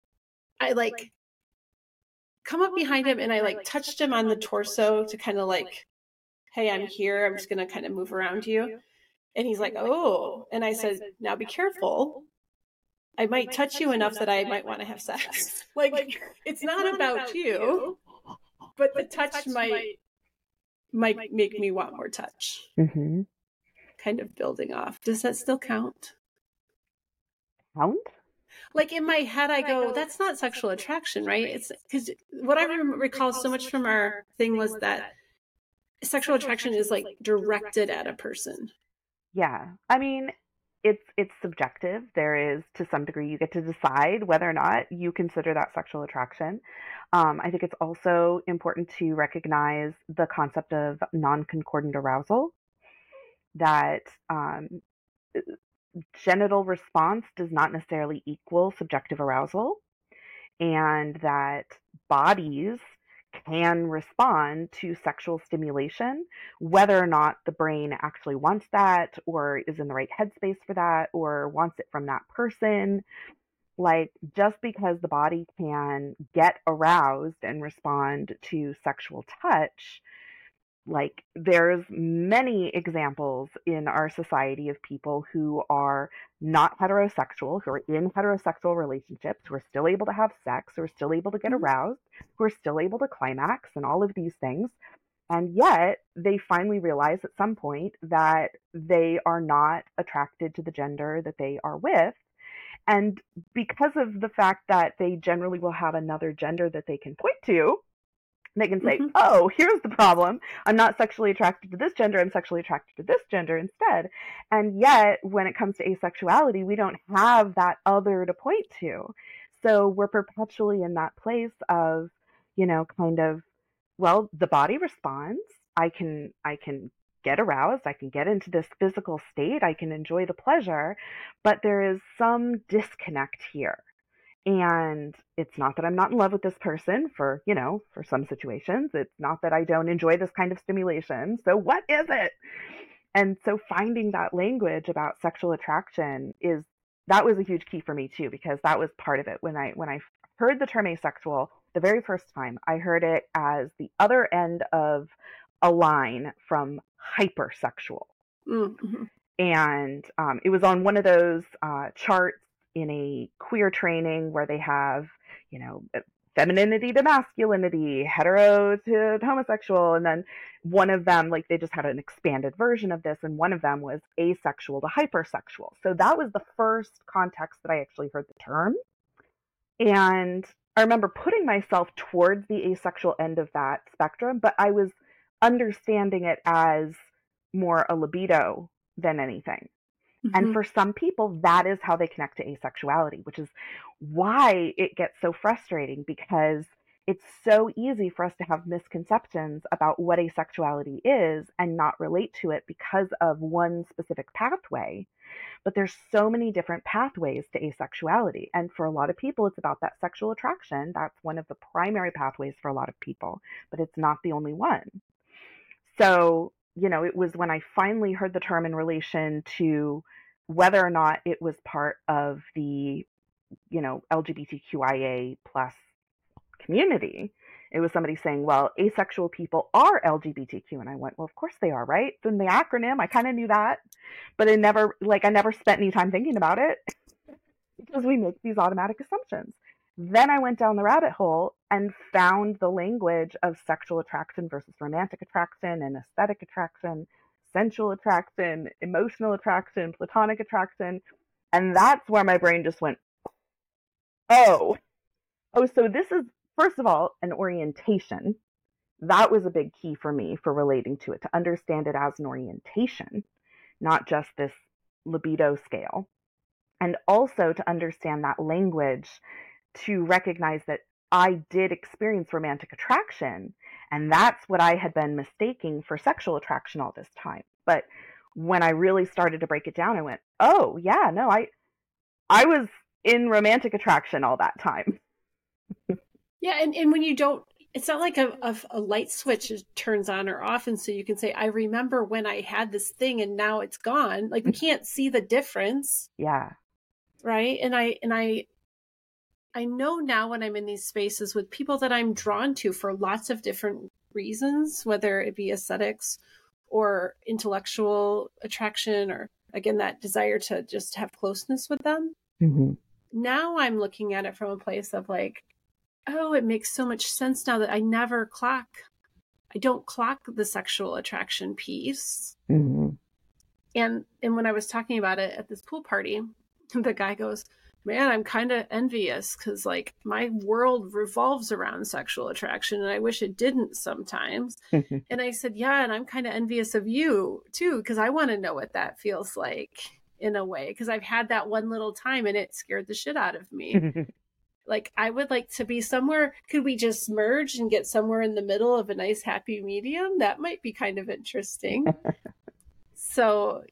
I like come up behind him and I like touched him on the torso to kind of like, hey, I'm here. I'm just gonna kind of move around you. And he's like, oh. And I said, now be careful. I might touch you enough that I might want to have sex. like, it's not about you, but the touch might might make me want more touch. Mm-hmm. Kind of building off. Does that still count? Count? Like in my head, I go, that's not sexual attraction, right? It's because what I recall so much from our thing was that sexual attraction is like directed at a person. Yeah. I mean, it's it's subjective. There is to some degree you get to decide whether or not you consider that sexual attraction. Um, I think it's also important to recognize the concept of non-concordant arousal. That um, genital response does not necessarily equal subjective arousal, and that bodies can respond to sexual stimulation, whether or not the brain actually wants that or is in the right headspace for that or wants it from that person. Like, just because the body can get aroused and respond to sexual touch like there's many examples in our society of people who are not heterosexual who are in heterosexual relationships who are still able to have sex who are still able to get mm-hmm. aroused who are still able to climax and all of these things and yet they finally realize at some point that they are not attracted to the gender that they are with and because of the fact that they generally will have another gender that they can point to they can say, mm-hmm. oh, here's the problem. I'm not sexually attracted to this gender. I'm sexually attracted to this gender instead. And yet, when it comes to asexuality, we don't have that other to point to. So we're perpetually in that place of, you know, kind of, well, the body responds. I can, I can get aroused. I can get into this physical state. I can enjoy the pleasure, but there is some disconnect here and it's not that I'm not in love with this person for, you know, for some situations. It's not that I don't enjoy this kind of stimulation. So what is it? And so finding that language about sexual attraction is that was a huge key for me too because that was part of it when I when I heard the term asexual the very first time I heard it as the other end of a line from hypersexual. Mm-hmm. And um, it was on one of those uh, charts in a queer training where they have, you know, femininity to masculinity, hetero to homosexual, and then one of them, like they just had an expanded version of this, and one of them was asexual to hypersexual. So that was the first context that I actually heard the term. And I remember putting myself towards the asexual end of that spectrum, but I was understanding it as more a libido than anything. Mm-hmm. And for some people, that is how they connect to asexuality, which is why it gets so frustrating because it's so easy for us to have misconceptions about what asexuality is and not relate to it because of one specific pathway. But there's so many different pathways to asexuality. And for a lot of people, it's about that sexual attraction. That's one of the primary pathways for a lot of people, but it's not the only one. So you know, it was when I finally heard the term in relation to whether or not it was part of the, you know, LGBTQIA plus community. It was somebody saying, well, asexual people are LGBTQ. And I went, well, of course they are, right? In the acronym. I kind of knew that, but I never, like, I never spent any time thinking about it because we make these automatic assumptions. Then I went down the rabbit hole and found the language of sexual attraction versus romantic attraction and aesthetic attraction, sensual attraction, emotional attraction, platonic attraction. And that's where my brain just went, oh, oh, so this is, first of all, an orientation. That was a big key for me for relating to it, to understand it as an orientation, not just this libido scale. And also to understand that language to recognize that I did experience romantic attraction. And that's what I had been mistaking for sexual attraction all this time. But when I really started to break it down, I went, "Oh, yeah, no, I I was in romantic attraction all that time." yeah, and and when you don't it's not like a, a, a, light switch turns on or off and so you can say i remember when i had this thing and now it's gone like we mm. can't see the difference yeah right and i and i i know now when i'm in these spaces with people that i'm drawn to for lots of different reasons whether it be aesthetics or intellectual attraction or again that desire to just have closeness with them mm-hmm. now i'm looking at it from a place of like oh, it makes so much sense now that I never clock. I don't clock the sexual attraction piece. Mm-hmm. And and when I was talking about it at this pool party, the guy goes, "Man, I'm kind of envious because like my world revolves around sexual attraction, and I wish it didn't sometimes." Mm-hmm. and I said, "Yeah, and I'm kind of envious of you too because I want to know what that feels like." in a way because I've had that one little time and it scared the shit out of me. like i would like to be somewhere could we just merge and get somewhere in the middle of a nice happy medium that might be kind of interesting so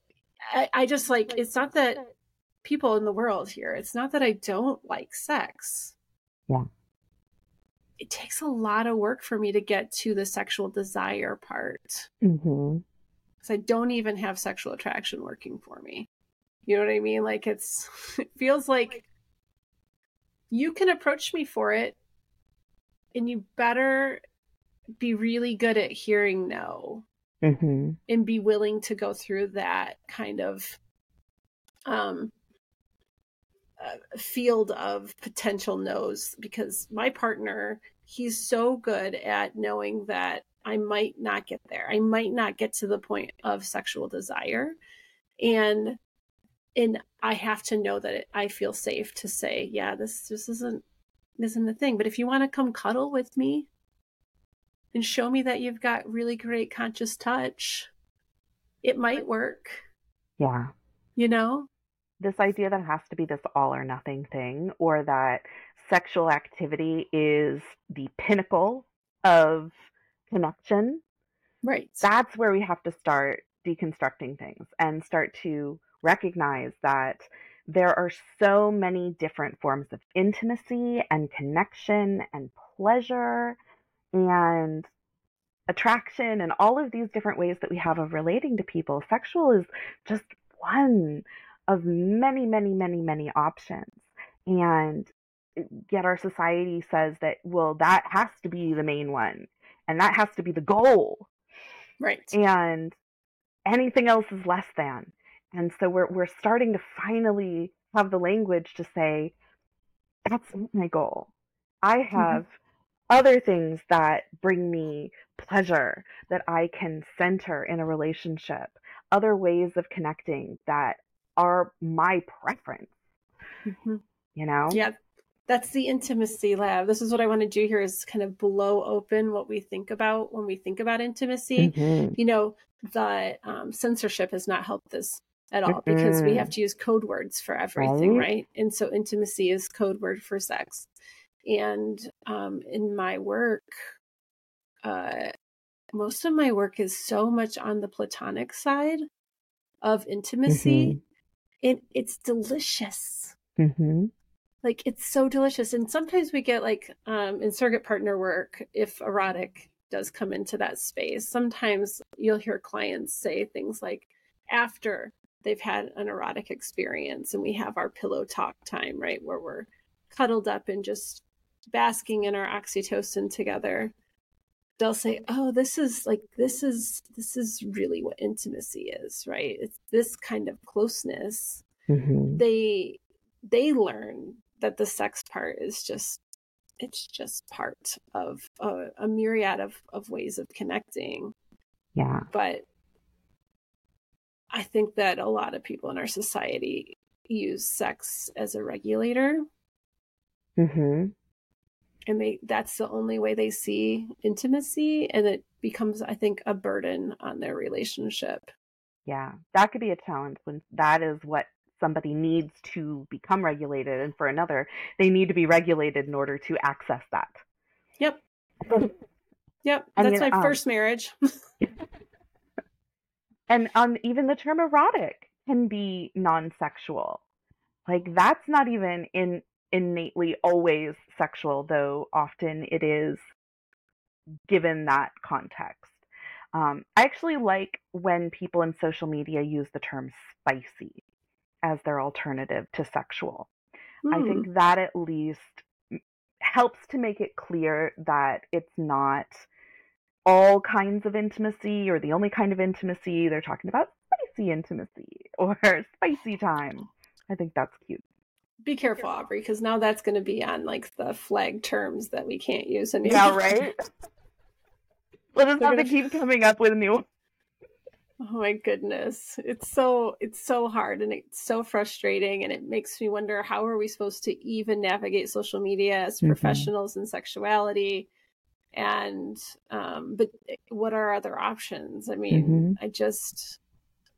I, I just like it's not that people in the world here. It's not that i don't like sex. Yeah it takes a lot of work for me to get to the sexual desire part. Because mm-hmm. i don't even have sexual attraction working for me. You know what i mean? Like it's it feels like you can approach me for it and you better be really good at hearing no mm-hmm. and be willing to go through that kind of um uh, field of potential no's because my partner he's so good at knowing that I might not get there. I might not get to the point of sexual desire. And and I have to know that it, I feel safe to say, yeah, this this isn't this isn't the thing. But if you want to come cuddle with me and show me that you've got really great conscious touch, it might work. Yeah. You know? This idea that it has to be this all or nothing thing, or that sexual activity is the pinnacle of connection. Right. That's where we have to start deconstructing things and start to recognize that there are so many different forms of intimacy and connection and pleasure and attraction and all of these different ways that we have of relating to people. Sexual is just one of many, many, many, many options. And yet our society says that, well, that has to be the main one and that has to be the goal. Right. And anything else is less than. And so we're we're starting to finally have the language to say, that's my goal. I mm-hmm. have mm-hmm. other things that bring me pleasure that I can center in a relationship, other ways of connecting that are my preference. Mm-hmm. You know? Yeah. That's the intimacy lab. This is what I want to do here is kind of blow open what we think about when we think about intimacy. Mm-hmm. You know, the um, censorship has not helped this at all mm-hmm. because we have to use code words for everything, right? right? And so intimacy is code word for sex. And um, in my work, uh, most of my work is so much on the platonic side of intimacy. It, it's delicious. Mm-hmm. Like it's so delicious. And sometimes we get like um, in surrogate partner work, if erotic does come into that space, sometimes you'll hear clients say things like, after they've had an erotic experience and we have our pillow talk time, right? Where we're cuddled up and just basking in our oxytocin together. They'll say, "Oh, this is like this is this is really what intimacy is, right? It's this kind of closeness." Mm-hmm. They they learn that the sex part is just it's just part of a, a myriad of, of ways of connecting. Yeah. But I think that a lot of people in our society use sex as a regulator. Mm-hmm. And they that's the only way they see intimacy and it becomes I think a burden on their relationship. Yeah. That could be a challenge when that is what somebody needs to become regulated and for another they need to be regulated in order to access that. Yep. yep. That's my um, first marriage. And um, even the term erotic can be non-sexual. Like that's not even in innately always sexual, though often it is given that context. Um, I actually like when people in social media use the term spicy as their alternative to sexual. Mm. I think hmm. that at least helps to make it clear that it's not all kinds of intimacy or the only kind of intimacy. They're talking about spicy intimacy or spicy time. I think that's cute. Be careful, Aubri, because now that's going to be on like the flag terms that we can't use anymore. Yeah, right. We'll just have to keep coming up with new. Oh my goodness. It's so it's so hard and it's so frustrating and it makes me wonder how are we supposed to even navigate social media as mm-hmm. professionals in sexuality and um but what are other options? I mean, mm-hmm. I just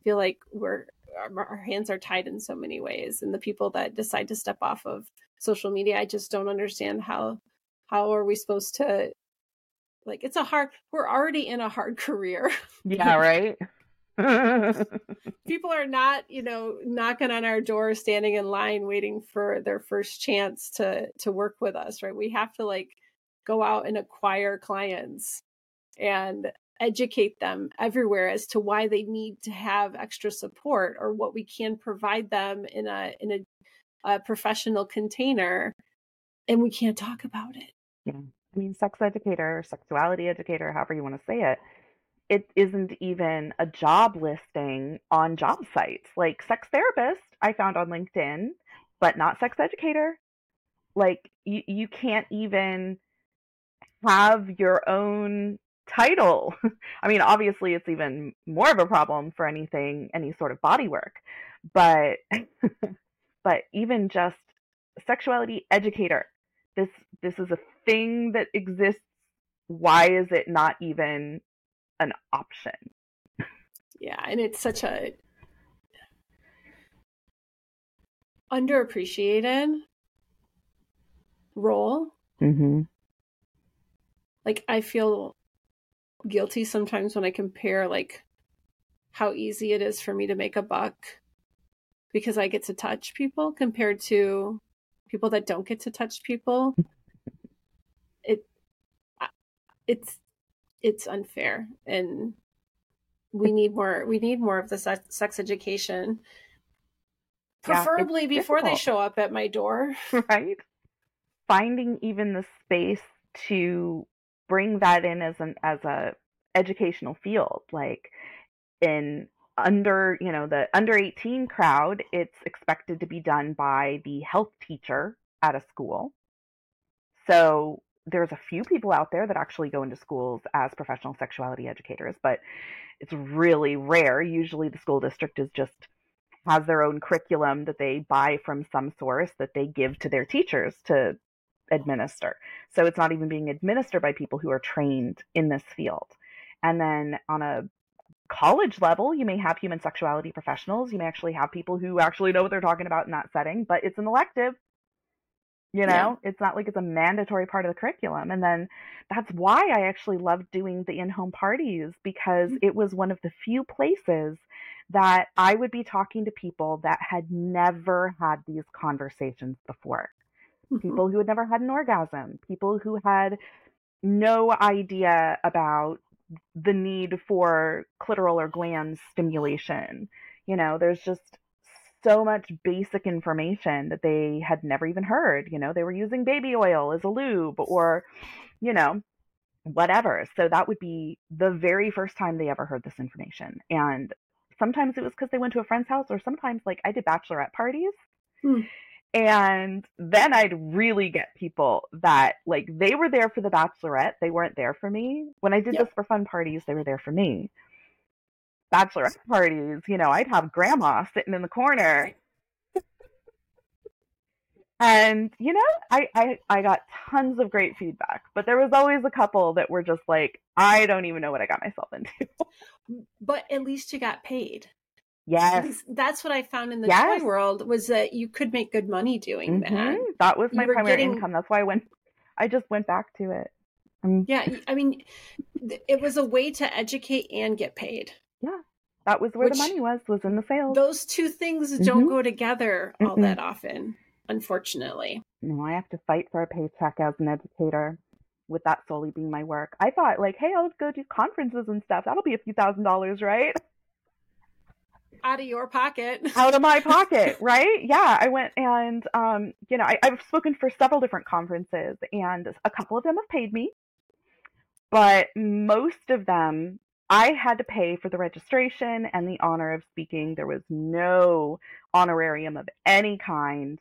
feel like we're our, our hands are tied in so many ways and the people that decide to step off of social media, I just don't understand how how are we supposed to like it's a hard we're already in a hard career. Yeah, right. people are not you know knocking on our door standing in line waiting for their first chance to to work with us right we have to like go out and acquire clients and educate them everywhere as to why they need to have extra support or what we can provide them in a in a, a professional container and we can't talk about it yeah i mean sex educator sexuality educator however you want to say it it isn't even a job listing on job sites. Like sex therapist, I found on LinkedIn, but not sex educator. Like you, you can't even have your own title. I mean, obviously it's even more of a problem for anything, any sort of body work. But but even just sexuality educator, this this is a thing that exists. Why is it not even an option. Yeah, and it's such a underappreciated role. Mm-hmm. Like I feel guilty sometimes when I compare like how easy it is for me to make a buck because I get to touch people compared to people that don't get to touch people. It it's it's unfair and we need more we need more of the sex, sex education preferably yeah, before difficult. they show up at my door right finding even the space to bring that in as an as a educational field like in under you know the under 18 crowd it's expected to be done by the health teacher at a school so there's a few people out there that actually go into schools as professional sexuality educators, but it's really rare. Usually the school district is just has their own curriculum that they buy from some source that they give to their teachers to administer. So it's not even being administered by people who are trained in this field. And then on a college level, you may have human sexuality professionals. You may actually have people who actually know what they're talking about in that setting, but it's an elective. You know, yeah. it's not like it's a mandatory part of the curriculum. And then that's why I actually loved doing the in home parties because mm-hmm. it was one of the few places that I would be talking to people that had never had these conversations before. Mm-hmm. People who had never had an orgasm, people who had no idea about the need for clitoral or glans stimulation. You know, there's just so much basic information that they had never even heard. You know, they were using baby oil as a lube or, you know, whatever. So that would be the very first time they ever heard this information. And sometimes it was because they went to a friend's house, or sometimes like I did bachelorette parties. Hmm. And then I'd really get people that like they were there for the bachelorette, they weren't there for me. When I did yep. this for fun parties, they were there for me bachelorette parties, you know, I'd have grandma sitting in the corner. and, you know, I, I I got tons of great feedback, but there was always a couple that were just like, I don't even know what I got myself into. but at least you got paid. Yes. That's what I found in the yes. toy world was that you could make good money doing mm-hmm. that. That was my primary getting... income. That's why I went I just went back to it. Um, yeah, I mean, it was a way to educate and get paid. Yeah. That was where Which, the money was, was in the sales. Those two things mm-hmm. don't go together all mm that often, unfortunately. No, I have to fight for a paycheck as an educator with that solely being my work. I thought like, hey, I'll go do conferences and stuff. That'll be a few thousand dollars, right? Out of your pocket. Out of my pocket, right? Yeah. I went and um, you know, I, I've spoken for several different conferences and a couple of them have paid me. But most of them I had to pay for the registration and the honor of speaking. There was no honorarium of any kind.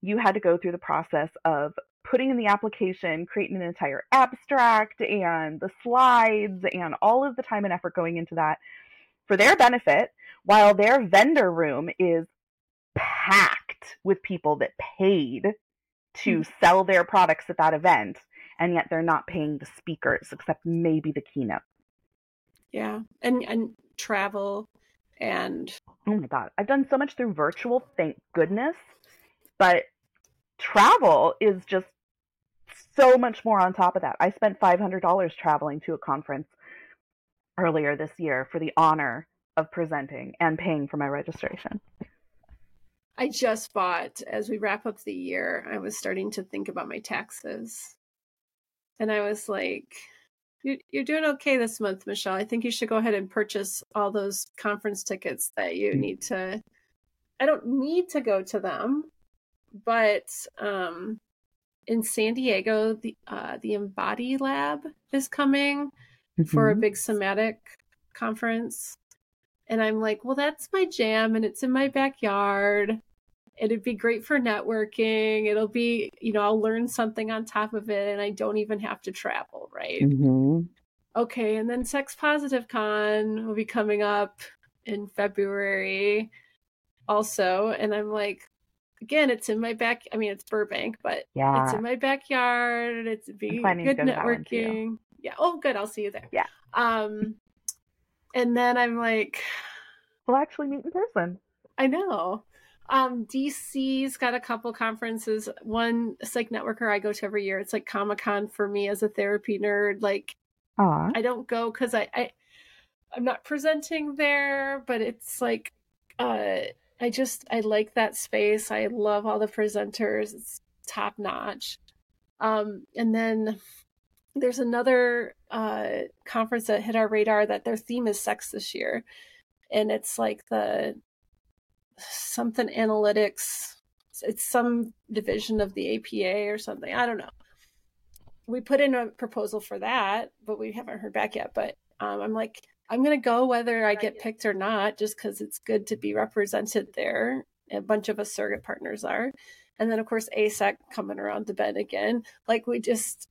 You had to go through the process of putting in the application, creating an entire abstract and the slides and all of the time and effort going into that for their benefit, while their vendor room is packed with people that paid to mm-hmm. sell their products at that event, and yet they're not paying the speakers except maybe the keynote. Yeah. And and travel and oh my god. I've done so much through virtual, thank goodness. But travel is just so much more on top of that. I spent $500 traveling to a conference earlier this year for the honor of presenting and paying for my registration. I just bought, as we wrap up the year, I was starting to think about my taxes. And I was like, you're, you're doing okay this month, Michelle. I think you should go ahead and purchase all those conference tickets that you mm. need to. I don't need to go to them, but um, in San Diego, the uh, the Embody Lab is coming mm-hmm. for a mm-hmm. big somatic conference, and I'm like, well, that's my jam, and it's in my backyard. It'd be great for networking. It'll be, you know, I'll learn something on top of it and I don't even have to travel, right? Mm-hmm. Okay. And then Sex Positive Con will be coming up in February also. And I'm like, again, it's in my back. I mean, it's Burbank, but yeah. it's in my backyard. And it's be good networking. Yeah. Oh, good. I'll see you there. Yeah. Um, and then I'm like, we'll actually meet in person. I know. Um, DC's got a couple conferences. One Psych Networker I go to every year. It's like Comic Con for me as a therapy nerd. Like, Aww. I don't go because I, I I'm not presenting there, but it's like uh I just I like that space. I love all the presenters. It's top notch. Um, and then there's another uh, conference that hit our radar that their theme is sex this year, and it's like the something analytics. It's some division of the APA or something. I don't know. We put in a proposal for that, but we haven't heard back yet. But um, I'm like, I'm going to go whether I get picked or not, just because it's good to be represented there. A bunch of us surrogate partners are. And then, of course, AASECT coming around the bend again. Like, we just,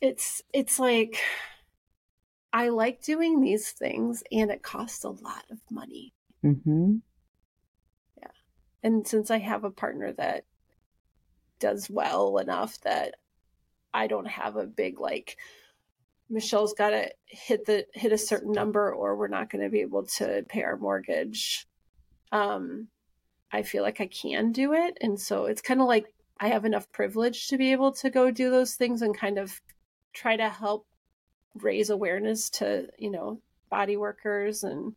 it's, it's like, I like doing these things and it costs a lot of money. Mm-hmm. Yeah. And since I have a partner that does well enough that I don't have a big like Michelle's got to hit the hit a certain number or we're not going to be able to pay our mortgage. Um I feel like I can do it and so it's kind of like I have enough privilege to be able to go do those things and kind of try to help raise awareness to, you know, body workers and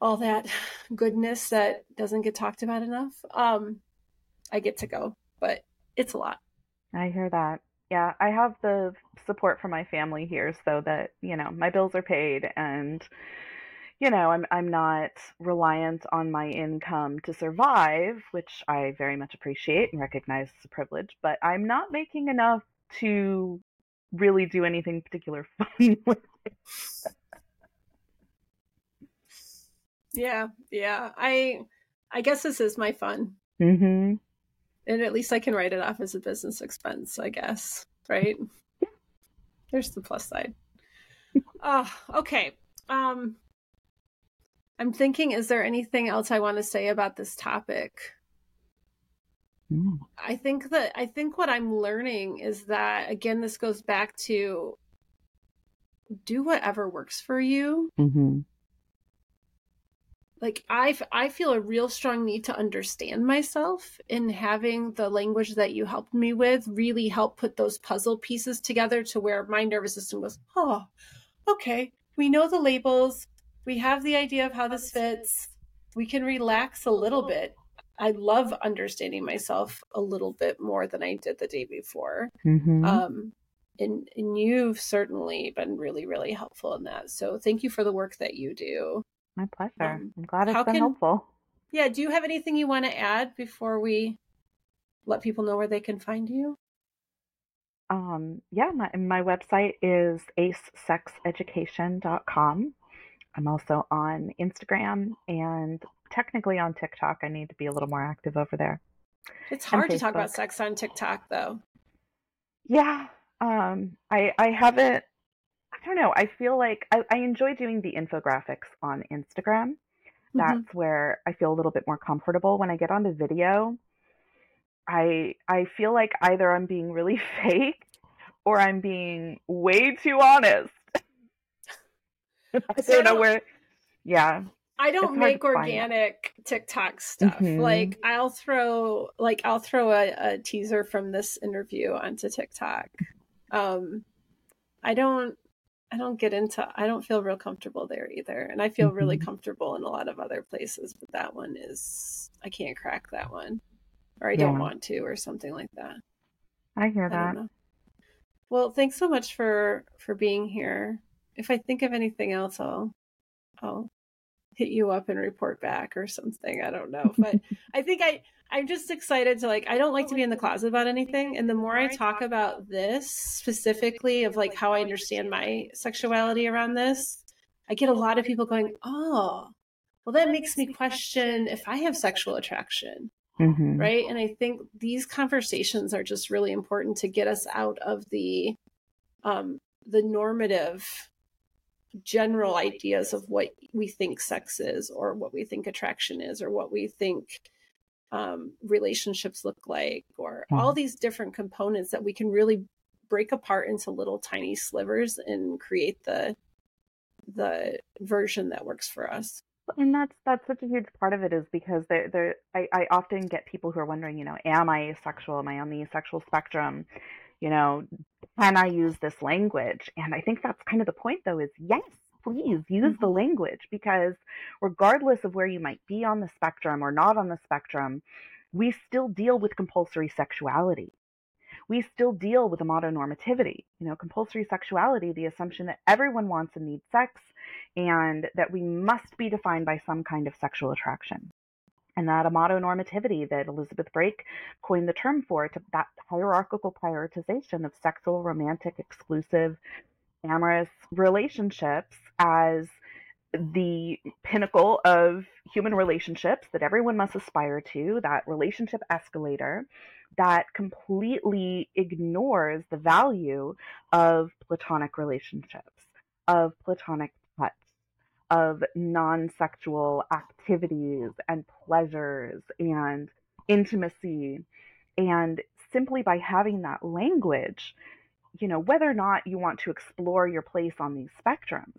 all that goodness that doesn't get talked about enough. Um, I get to go, but it's a lot. I hear that. Yeah, I have the support from my family here so that, you know, my bills are paid and you know, I'm I'm not reliant on my income to survive, which I very much appreciate and recognize as a privilege, but I'm not making enough to really do anything particular fun with it. Yeah, yeah. I I guess this is my fun. Mm-hmm. And at least I can write it off as a business expense, I guess. Right? There's the plus side. Oh, okay. Um I'm thinking, is there anything else I want to say about this topic? Mm. I think that I think what I'm learning is that again, this goes back to do whatever works for you. Mm-hmm like I, I feel a real strong need to understand myself and having the language that you helped me with really help put those puzzle pieces together to where my nervous system goes oh okay we know the labels we have the idea of how this fits. We can relax a little bit. I love understanding myself a little bit more than I did the day before. Mm-hmm. Um, and, and you've certainly been really, really helpful in that. So thank you for the work that you do. My pleasure. Um, I'm glad it's been can- helpful. Yeah. Do you have anything you want to add before we let people know where they can find you? Um, yeah, my, my website is acesexeducation.com. I'm also on Instagram and technically on TikTok. I need to be a little more active over there. It's hard to talk about sex on TikTok, though. Yeah, um, I I haven't. I don't know. I feel like I, I enjoy doing the infographics on Instagram. Mm-hmm. That's where I feel a little bit more comfortable. When I get onto video, I I feel like either I'm being really fake or I'm being way too honest. I don't know where. Yeah. I don't make organic TikTok stuff. Mhm. Like I'll throw like I'll throw a, a teaser from this interview onto TikTok. Um I don't I don't get into I don't feel real comfortable there either. And I feel really Mhm. comfortable in a lot of other places, but that one is I can't crack that one. Or I don't want to or something like that. I hear I that. know. Well, thanks so much for for being here. If I think of anything else, I'll I'll hit you up and report back or something. I don't know, but I think I I'm just excited to like I don't like to be in the closet about anything, and the more I talk about this specifically of like how I understand my sexuality around this, I get a lot of people going, "Oh, well, that makes me question if I have sexual attraction." hmm right and i think these conversations are just really important to get us out of the um the normative general ideas of what we think sex is or what we think attraction is or what we think um relationships look like or Yeah. all these different components that we can really break apart into little tiny slivers and create the the version that works for us And that's that's such a huge part of it is because there there I, I often get people who are wondering, you know, am I asexual? Am I on the sexual spectrum? You know, can I use this language? And I think that's kind of the point though, is yes, please use the mm-hmm. language because regardless of where you might be on the spectrum or not on the spectrum, we still deal with compulsory sexuality. We still deal with amatonormativity. You know, compulsory sexuality, the assumption that everyone wants and needs sex and that we must be defined by some kind of sexual attraction. And that amatonormativity that Elizabeth Brake coined the term for, to that hierarchical prioritization of sexual, romantic, exclusive, amorous relationships as the pinnacle of human relationships that everyone must aspire to, that relationship escalator that completely ignores the value of platonic relationships, of platonic of non sexual activities and pleasures and intimacy. And simply by having that language, you know, whether or not you want to explore your place on these spectrums,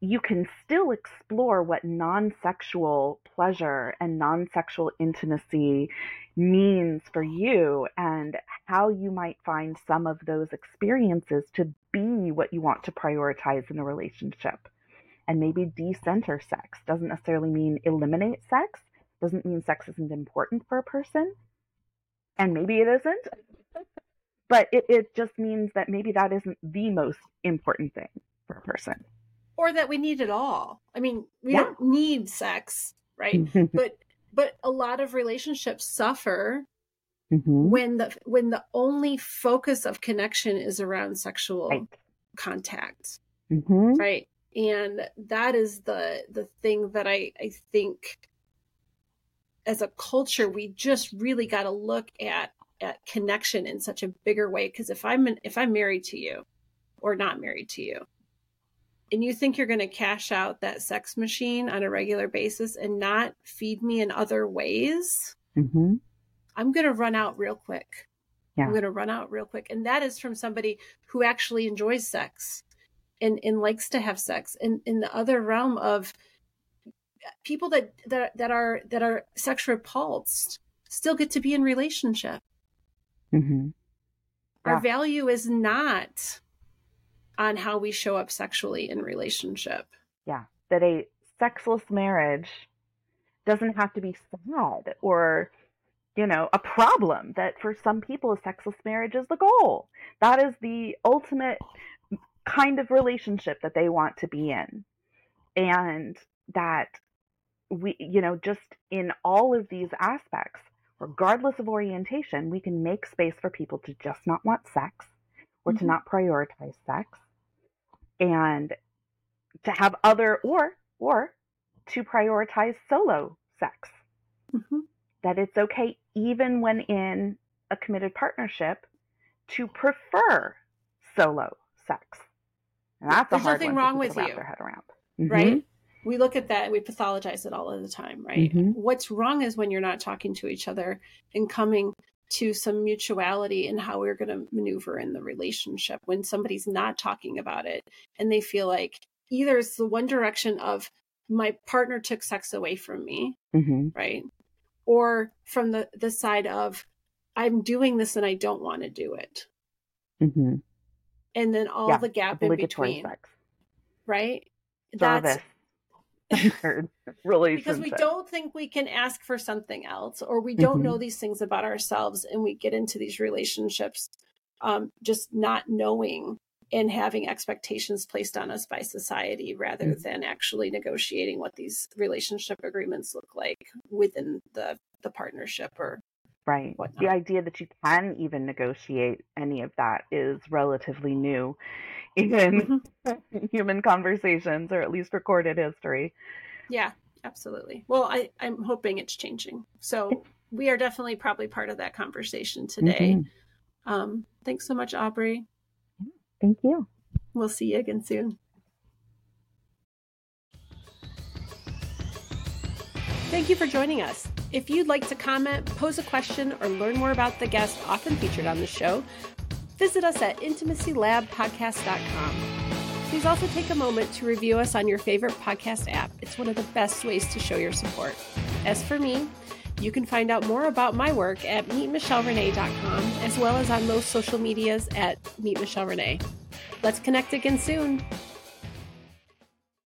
you can still explore what non sexual pleasure and non sexual intimacy means for you and how you might find some of those experiences to be what you want to prioritize in a relationship. And maybe decenter sex doesn't necessarily mean eliminate sex, doesn't mean sex isn't important for a person. And maybe it isn't. But it, it just means that maybe that isn't the most important thing for a person. or that we need it all. I mean, we Yeah. don't need sex, right? but but a lot of relationships suffer Mhm. when the when the only focus of connection is around sexual Right. contact, Mhm. right? And that is the the thing that I I think as a culture we just really got to look at at connection in such a bigger way because if I'm if I'm married to you or not married to you and you think you're going to cash out that sex machine on a regular basis and not feed me in other ways, Mhm. I'm going to run out real quick. Yeah. I'm going to run out real quick. And that is from somebody who actually enjoys sex and, and likes to have sex. And in the other realm of people that, that, that are, that are sex repulsed still get to be in relationship. Mhm. Our value is not on how we show up sexually in relationship. Yeah. that a sexless marriage doesn't have to be sad or you know a problem that for some people a sexless marriage is the goal that is the ultimate kind of relationship that they want to be in and that we you know just in all of these aspects regardless of orientation we can make space for people to just not want sex or mm-hmm. to not prioritize sex and to have other or or to prioritize solo sex mm-hmm. that it's okay even when in a committed partnership to prefer solo sex and that's There's nothing wrong with you. Their head around. Mm-hmm. Right? We look at that and we pathologize it all of the time, right? Mm-hmm. What's wrong is when you're not talking to each other and coming to some mutuality in how we're going to maneuver in the relationship when somebody's not talking about it and they feel like either it's the one direction of my partner took sex away from me, mm-hmm. right? Or from the, the side of I'm doing this and I don't want to do it. Mm-hmm and then all yeah, the gap in between. Sex. Right? Service. That's really because we don't think we can ask for something else or we don't mm-hmm. know these things about ourselves and we get into these relationships um, just not knowing and having expectations placed on us by society rather mm-hmm. than actually negotiating what these relationship agreements look like within the the partnership or Right. Whatnot. The idea that you can even negotiate any of that is relatively new in mm-hmm. human conversations or at least recorded history. Yeah, absolutely. Well, I, I'm hoping it's changing. So we are definitely probably part of that conversation today. Mm-hmm. Um, thanks so much, Aubri. Thank you. We'll see you again soon. Thank you for joining us. If you'd like to comment, pose a question, or learn more about the guest often featured on the show, visit us at intimacylabpodcast.com. Please also take a moment to review us on your favorite podcast app. It's one of the best ways to show your support. As for me, you can find out more about my work at meetmichellerenee.com as well as on most social medias at meetmichellerenee. Let's connect again soon.